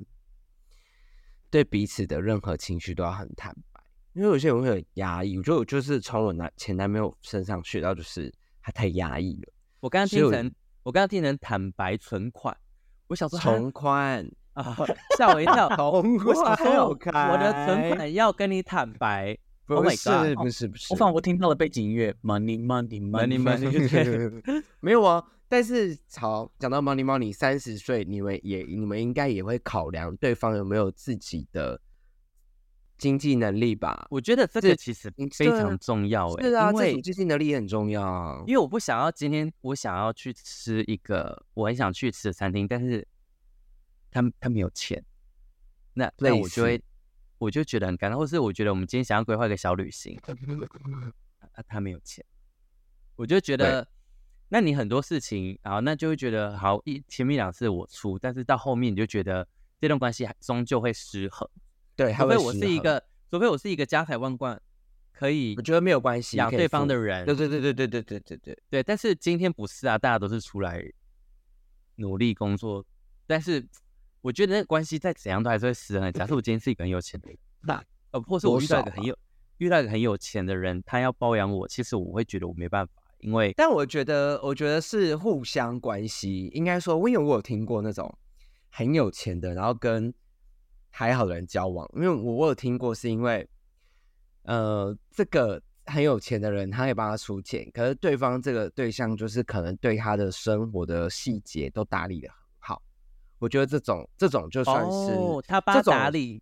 对彼此的任何情绪都要很坦白，因为有些人会很压抑，我觉得我就是从我男前男朋友身上学到，就是他太压抑了，我刚刚听成我刚刚听成坦白存款，我想说从宽，啊 吓我一跳，从我想说我宽我的存款要跟你坦白，Oh 不 my 是 god，不是不是，我仿佛听到了背景音乐，money money money Money, 没有啊，但是好讲到 money money，三十岁你们也你们应该也会考量对方有没有自己的经济能力吧？我觉得这这个其实非常重要哎，是啊，因为这经济能力也很重要啊。因为我不想要今天我想要去吃一个我很想去吃的餐厅，但是他他没有钱，那那我就会我就觉得很尴尬，或是我觉得我们今天想要规划一个小旅行，啊他没有钱，我就觉得，那你很多事情，然后那就会觉得好一前面两次我出，但是到后面你就觉得这段关系还终究会失衡，对，还除非我是一个，除非我是一个家财万贯，可以我觉得没有关系，养对方的。人，对对对对对对对对对，对，但是今天不是啊，大家都是出来努力工作，但是我觉得那个关系再怎样都还是会失衡的。假设我今天是一个很有钱的人，那呃，或是我遇到一个很有遇到一个很有钱的人，他要包养我，其实我会觉得我没办法，因为但我觉得，我觉得是互相关系。应该说，因为我有听过那种很有钱的，然后跟还好的人交往。因为我我有听过，是因为呃，这个很有钱的人，他可以帮他出钱，可是对方这个对象就是可能对他的生活的细节都打理的。我觉得这种这种就算是、哦，他帮他打理，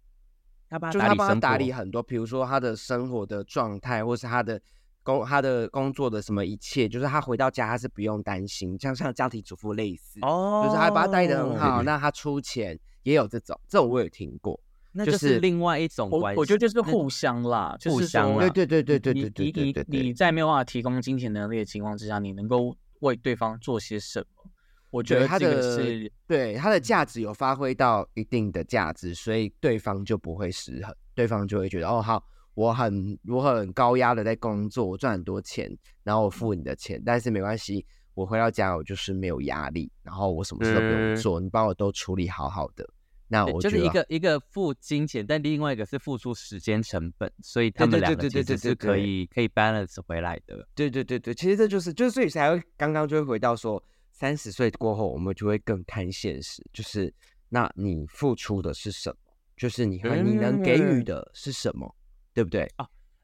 他帮就是他帮他打理很多，比如说他的生活的状态，或是他的工他的工作的什么一切，就是他回到家他是不用担心，像像家庭主妇类似，哦就是他把他带的很好，那他出钱也有这种，这种我有听过。那就就是是另外一种我关系。我觉得就是互相啦，互相啦对对对对对你对对对你你你，在没有办法提供金钱能力的情况之下，你能够为对方做些什么？我觉得他的对他的价值有发挥到一定的价值，所以对方就不会失衡，对方就会觉得哦好，我很我很高压的在工作，我赚很多钱，然后我付你的钱，但是没关系，我回到家我就是没有压力，然后我什么事都不用嗯。做，你帮我都处理好好的，那我就是一个一个付金钱，但另外一个是付出时间成本，所以他们两个其实是可以可以 balance 回来的。对对对对，其实这就是就是所以才会刚刚就会回到说，三十岁过后我们就会更看现实，就是那你付出的是什么，就是你和你能给予嗯的是什么，对不对？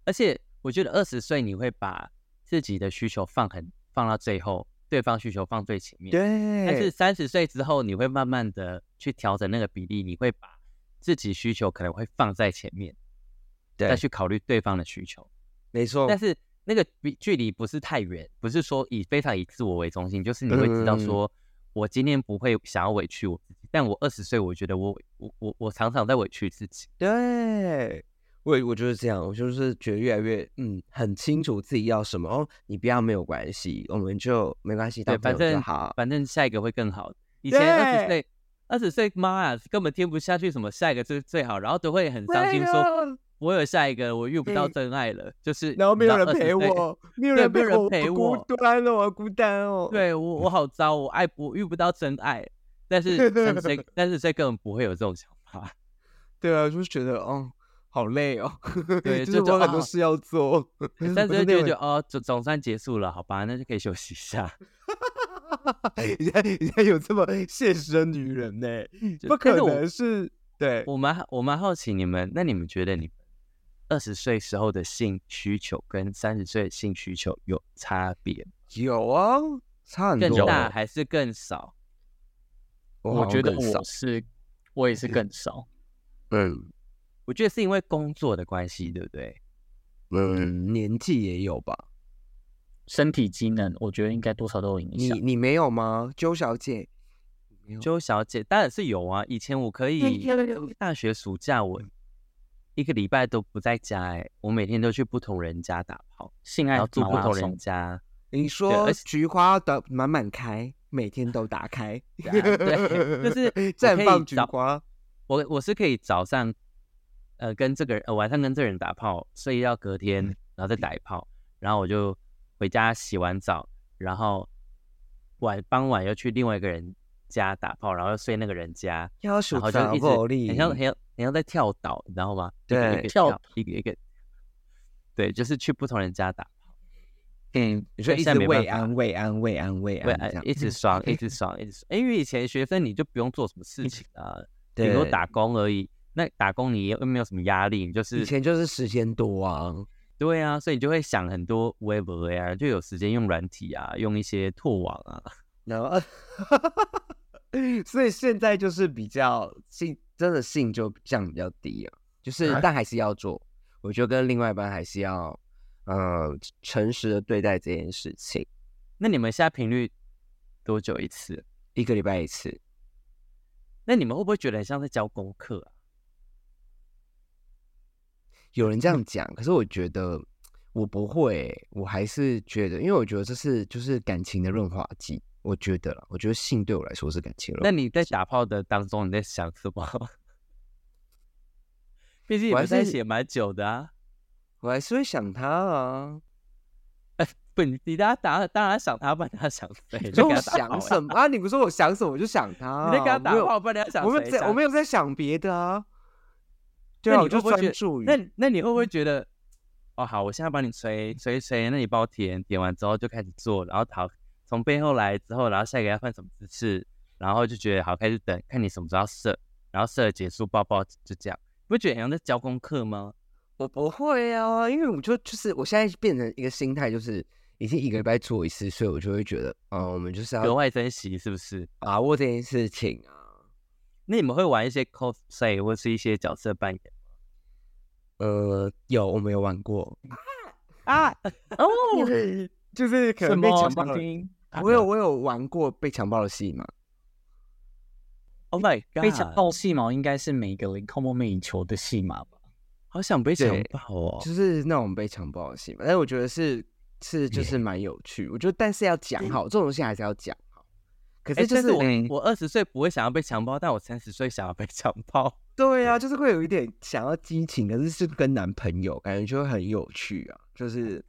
而且我觉得二十岁你会把自己的需求放很放到最后，对方需求放最前面。对，但是三十岁之后，你会慢慢的去调整那个比例，你会把自己需求可能会放在前面，对再去考虑对方的需求。没错，但是那个比距离不是太远，不是说以非常以自我为中心，就是你会知道嗯说，我今天不会想要委屈我自己，但我二十岁，我觉得我我我我常常在委屈自己。对。我我就是这样，我就是觉得越来越嗯很清楚自己要什么哦，你不要没有关系，我们就没关系，对，反正好。反正下一个会更好。以前二十岁，二十岁妈呀，根本听不下去什么下一个最最好，然后都会很伤心，说，我有下一个，我遇不到真爱了，就是然后没有人你知道20岁陪我，没有人陪我，我孤单哦，我孤单哦。对我我好糟，我爱不我遇不到真爱，但是三十岁三十岁根本不会有这种想法。对啊，就是觉得哦，好累哦，对就是就就啊我很多事要做。三十岁我是就觉得哦，总总算结束了，好吧，那就可以休息一下。你现在你现在有这么 现实的女人呢？不可能是对。我蛮我蛮好奇你们，那你们觉得你们二十岁时候的性需求跟三十岁的性需求有差别？有啊，差很更多。大还是更少？我觉得我是我也是更少。嗯我觉得是因为工作的关系，对不对？嗯，年纪也有吧？身体机能，我觉得应该多少都有影响。你你没有吗，周小姐？周小姐当然是有啊，以前我可以大学暑假我一个礼拜都不在家、哎，我每天都去不同人家打炮，性爱住不同人，家。你说菊花的满满开，每天都打开，对就是 我绽放菊花。我我是可以早上，呃，跟这个人，呃，晚上跟这个人打炮，睡到隔天，然后再打一炮，然后我就回家洗完澡，然后晚傍晚又去另外一个人家打炮，然后又睡那个人家，要数然后就一直很像很像很像在跳岛，你知道吗？对一个跳跳一个一个，对，就是去不同人家打炮，嗯，你说对一直慰安慰安慰安慰，安这样，哎一直爽一直爽一直爽，因为以前学生你就不用做什么事情啊，顶对多打工而已。那打工你又没有什么压力，你就是以前就是时间多啊，对啊，所以你就会想很多 web 啊，就有时间用软体啊，用一些拓网啊。然后，所以现在就是比较性，真的性就降比较低了，就是但还是要做，我觉得跟另外一半还是要，呃，诚实的对待这件事情，那你们现在频率多久一次？一个礼拜一次，那你们会不会觉得很像在教功课啊？有人这样讲，可是我觉得我不会欸、我还是觉得，因为我觉得这是就是感情的润滑剂，我觉得啦，我觉得性对我来说是感情的润滑剂。那你在打炮的当中，你在想什么？毕竟你我是起也蛮久的啊。我还是会想他啊，不，你大家打当然想他，不然他想谁？你跟他想欸什么啊？你不说我想什么，我就想他、啊。你在跟他打炮，不然你要想我没有在，我没有在想别的啊。对啊，我就会不会觉得专注于。那那你会不会觉得，哦好，我现在帮你吹吹吹，那你帮我舔，舔完之后就开始做，然后好从背后来之后，然后下一个要换什么姿势，然后就觉得好开始等，看你什么时候射，然后射了结束抱抱就这样，不会觉得好像在教功课吗？我不会啊，因为我就就是我现在变成一个心态，就是已经一个礼拜做一次，所以我就会觉得，嗯，我们就是要格外珍惜是不是？把握这件事情啊。那你们会玩一些 cosplay 或是一些角色扮演吗？呃，有我没有玩过，啊啊，哦，就是可什能被么强暴？我有我有玩过被强暴的戏吗？Oh my god！被强暴戏码应该是每个零空梦寐以求的戏码吧？好想被强暴哦。就是那种被强暴的戏嘛。但是我觉得是是就是蛮有趣。我觉得但是要讲好，这种东西还是要讲好。可哎，是就是我我二十岁不会想要被强暴，但我三十岁想要被强暴。对啊，就是会有一点想要激情，可是是跟男朋友，感觉就会很有趣啊。就是，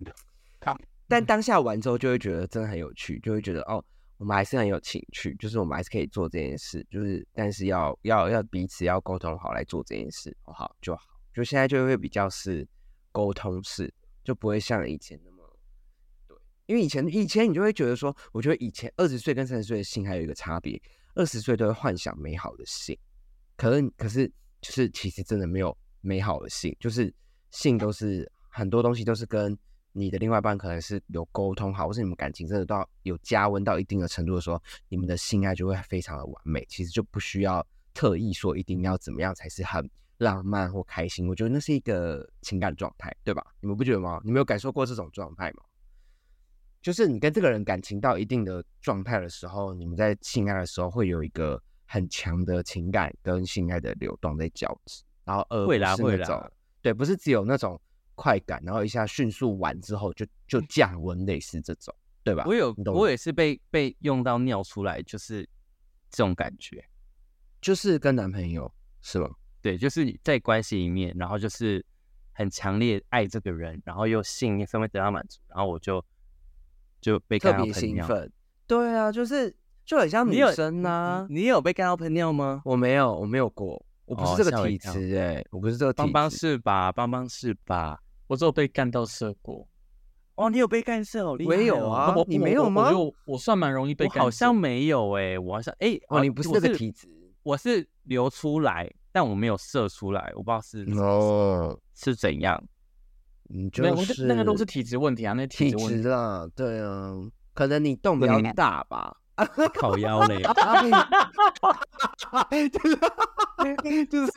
但当下玩之后就会觉得真的很有趣，就会觉得哦，我们还是很有情趣，就是我们还是可以做这件事，就是但是要要要彼此要沟通好来做这件事，哦好就好。就现在就会比较是沟通式，就不会像以前那么对，因为以前以前你就会觉得说，我觉得以前二十岁跟三十岁的性还有一个差别，二十岁都会幻想美好的性。可是可是就是其实真的没有美好的性，就是性都是很多东西都是跟你的另外一半可能是有沟通好，或是你们感情真的到有加温到一定的程度的时候，你们的性爱就会非常的完美，其实就不需要特意说一定要怎么样才是很浪漫或开心。我觉得那是一个情感状态，对吧？你们不觉得吗？你们有感受过这种状态吗？就是你跟这个人感情到一定的状态的时候，你们在性爱的时候会有一个很强的情感跟性爱的流动在交织，然后而会啦会不是那种啦对，不是只有那种快感，然后一下迅速完之后就就降温，类似这种，对吧？我有我也是被被用到尿出来，就是这种感觉。就是跟男朋友是吗？对，就是在关系里面，然后就是很强烈爱这个人，然后又性上面得到满足，然后我就就被特别喷尿。兴奋，对啊，就是就很像女生呐、你有被干到喷尿吗？我没有，我没有过，我不是哦这个体质哎、我不是这个体质。邦邦是吧？邦邦是吧？我只有被干到射过，哦，你有被干涉，好厉害、我也有啊我你没有吗我我算蛮容易被干，好像没有哎、我好像哎、哦，你不是这个体质我是流出来，但我没有射出来，我不知道是哦，是怎样。你就没有，是那个都是体质问题啊，那体体质。啦，对啊，可能你洞比较嗯大吧。烤腰嘞 就是就是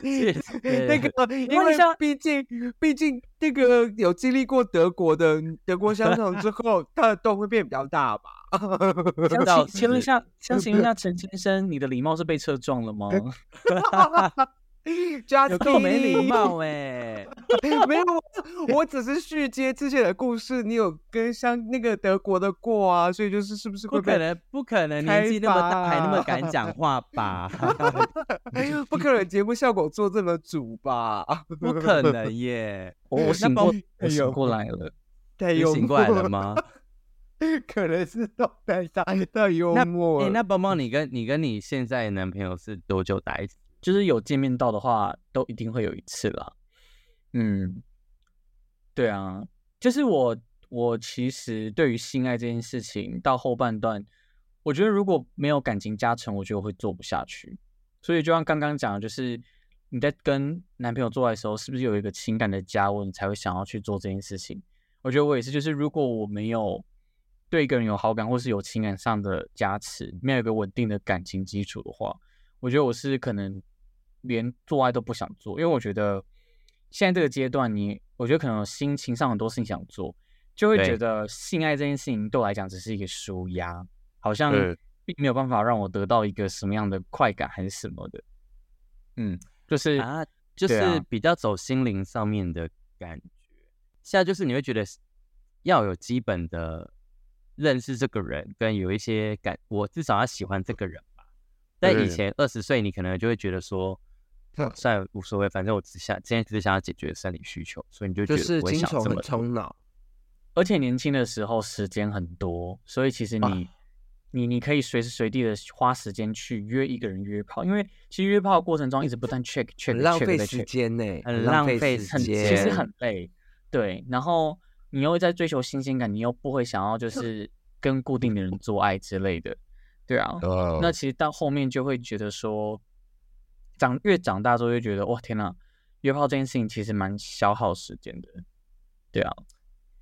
那个，因为问一下毕竟毕竟那个有经历过德国的德国香肠之后，它的洞会变比较大吧？想倒请请问一下，想请问一下陈先生，你的礼貌是被车撞了吗？有够没礼貌哎、没有，我只是续接之前的故事。你有跟像那个德国的过啊，所以就是是不是不可能，不可能，年纪那么大还那么敢讲话吧？不可能节目效果做这么足吧？不可能耶！我我醒过，帮我醒过来了。你醒过来了？吗？可能是动态上太幽默了。那邦邦，你跟你跟你现在的男朋友是多久打一次？就是有见面到的话，都一定会有一次啦。嗯，对啊，就是我我其实对于性爱这件事情，到后半段，我觉得如果没有感情加成，我觉得我会做不下去。所以就像刚刚讲的，就是你在跟男朋友做爱的时候，是不是有一个情感的加温，你才会想要去做这件事情？我觉得我也是，就是如果我没有对一个人有好感，或是有情感上的加持，没有一个稳定的感情基础的话，我觉得我是可能连做爱都不想做，因为我觉得现在这个阶段你，我觉得可能有心情上很多事情想做，就会觉得性爱这件事情对我来讲只是一个舒压，好像并没有办法让我得到一个什么样的快感还是什么的。嗯，就是啊，就是比较走心灵上面的感觉。现在就是你会觉得要有基本的认识这个人，跟有一些感，我至少要喜欢这个人吧。在以前二十岁，你可能就会觉得说，嗯算了无所谓，反正我只想今天只是想要解决生理需求，所以你就觉得不会想这么多冲脑，而且年轻的时候时间很多，所以其实你、啊你你可以随时随地的花时间去约一个人约炮，因为其实约炮的过程中一直不断 check check 很浪 check 费时间呢，很浪浪费时间其实。很累，对。然后你又在追求新鲜感，你又不会想要就是跟固定的人做爱之类的，对啊。哦那其实到后面就会觉得说，长越长大之后就觉得哇天呐，约炮这件事情其实蛮消耗时间的，对啊。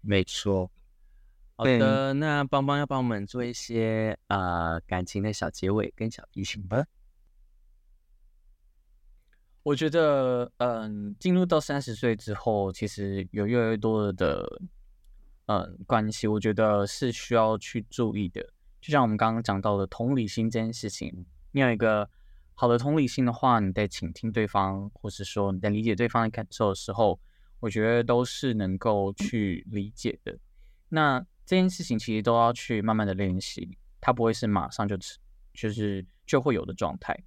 没错。好的，那邦邦要帮我们做一些呃感情的小结尾跟小提醒吧。我觉得，嗯，进入到三十岁之后，其实有越来越多的嗯关系，我觉得是需要去注意的。就像我们刚刚讲到的同理心这件事情，你有一个好的同理心的话，你在倾听对方，或是说你在理解对方的感受的时候，我觉得都是能够去理解的。那这件事情其实都要去慢慢的练习，它不会是马上就就是就会有的状态。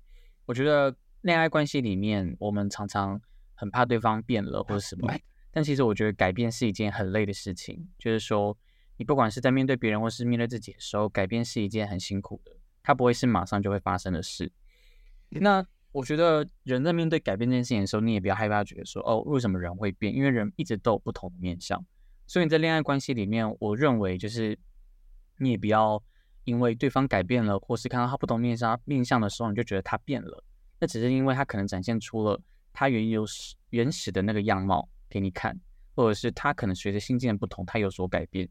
我觉得恋爱关系里面，我们常常很怕对方变了或者什么，但其实我觉得改变是一件很累的事情。就是说，你不管是在面对别人或是面对自己的时候，改变是一件很辛苦的，它不会是马上就会发生的事。那我觉得人在面对改变这件事情的时候，你也不要害怕，觉得说哦，为什么人会变？因为人一直都有不同的面相。所以你在恋爱关系里面，我认为就是你也不要因为对方改变了，或是看到他不同面相面相的时候，你就觉得他变了。那只是因为他可能展现出了他原有原始的那个样貌给你看，或者是他可能随着心境的不同，他有所改变。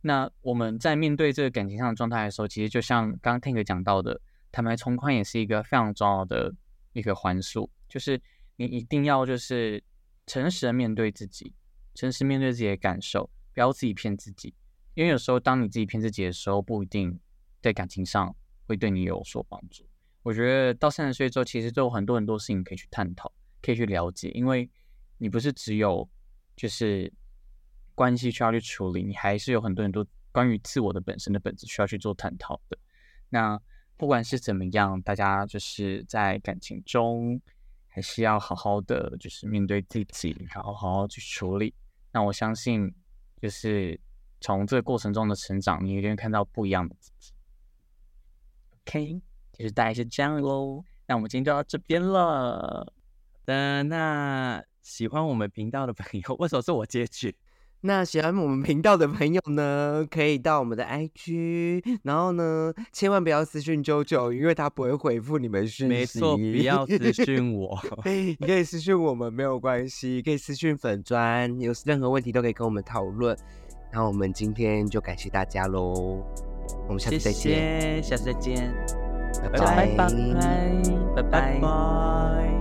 那我们在面对这个感情上的状态的时候，其实就像刚刚 Tank 讲到的，坦白从宽也是一个非常重要的一个环数，就是你一定要就是诚实的面对自己。诚实面对自己的感受，不要自己骗自己。因为有时候，当你自己骗自己的时候，不一定在感情上会对你有所帮助。我觉得到三十岁之后，其实都有很多很多事情可以去探讨，可以去了解。因为你不是只有就是关系需要去处理，你还是有很多很多关于自我的本身的本质需要去做探讨的。那不管是怎么样，大家就是在感情中还是要好好的，就是面对自己，然后好好去处理。那我相信，就是从这个过程中的成长，你一定会看到不一样的自己。OK，就是大概是这样喽。那我们今天就到这边了。的那喜欢我们频道的朋友，为什么是我接句？那喜欢我们频道的朋友呢，可以到我们的 IG，然后呢，千万不要私讯九九，因为他不会回复你们讯息。没错，不要私讯我，你可以私讯我们没有关系，可以私讯粉砖，有任何问题都可以跟我们讨论。那我们今天就感谢大家喽，我们下次再见，下次再见，拜拜拜拜拜拜。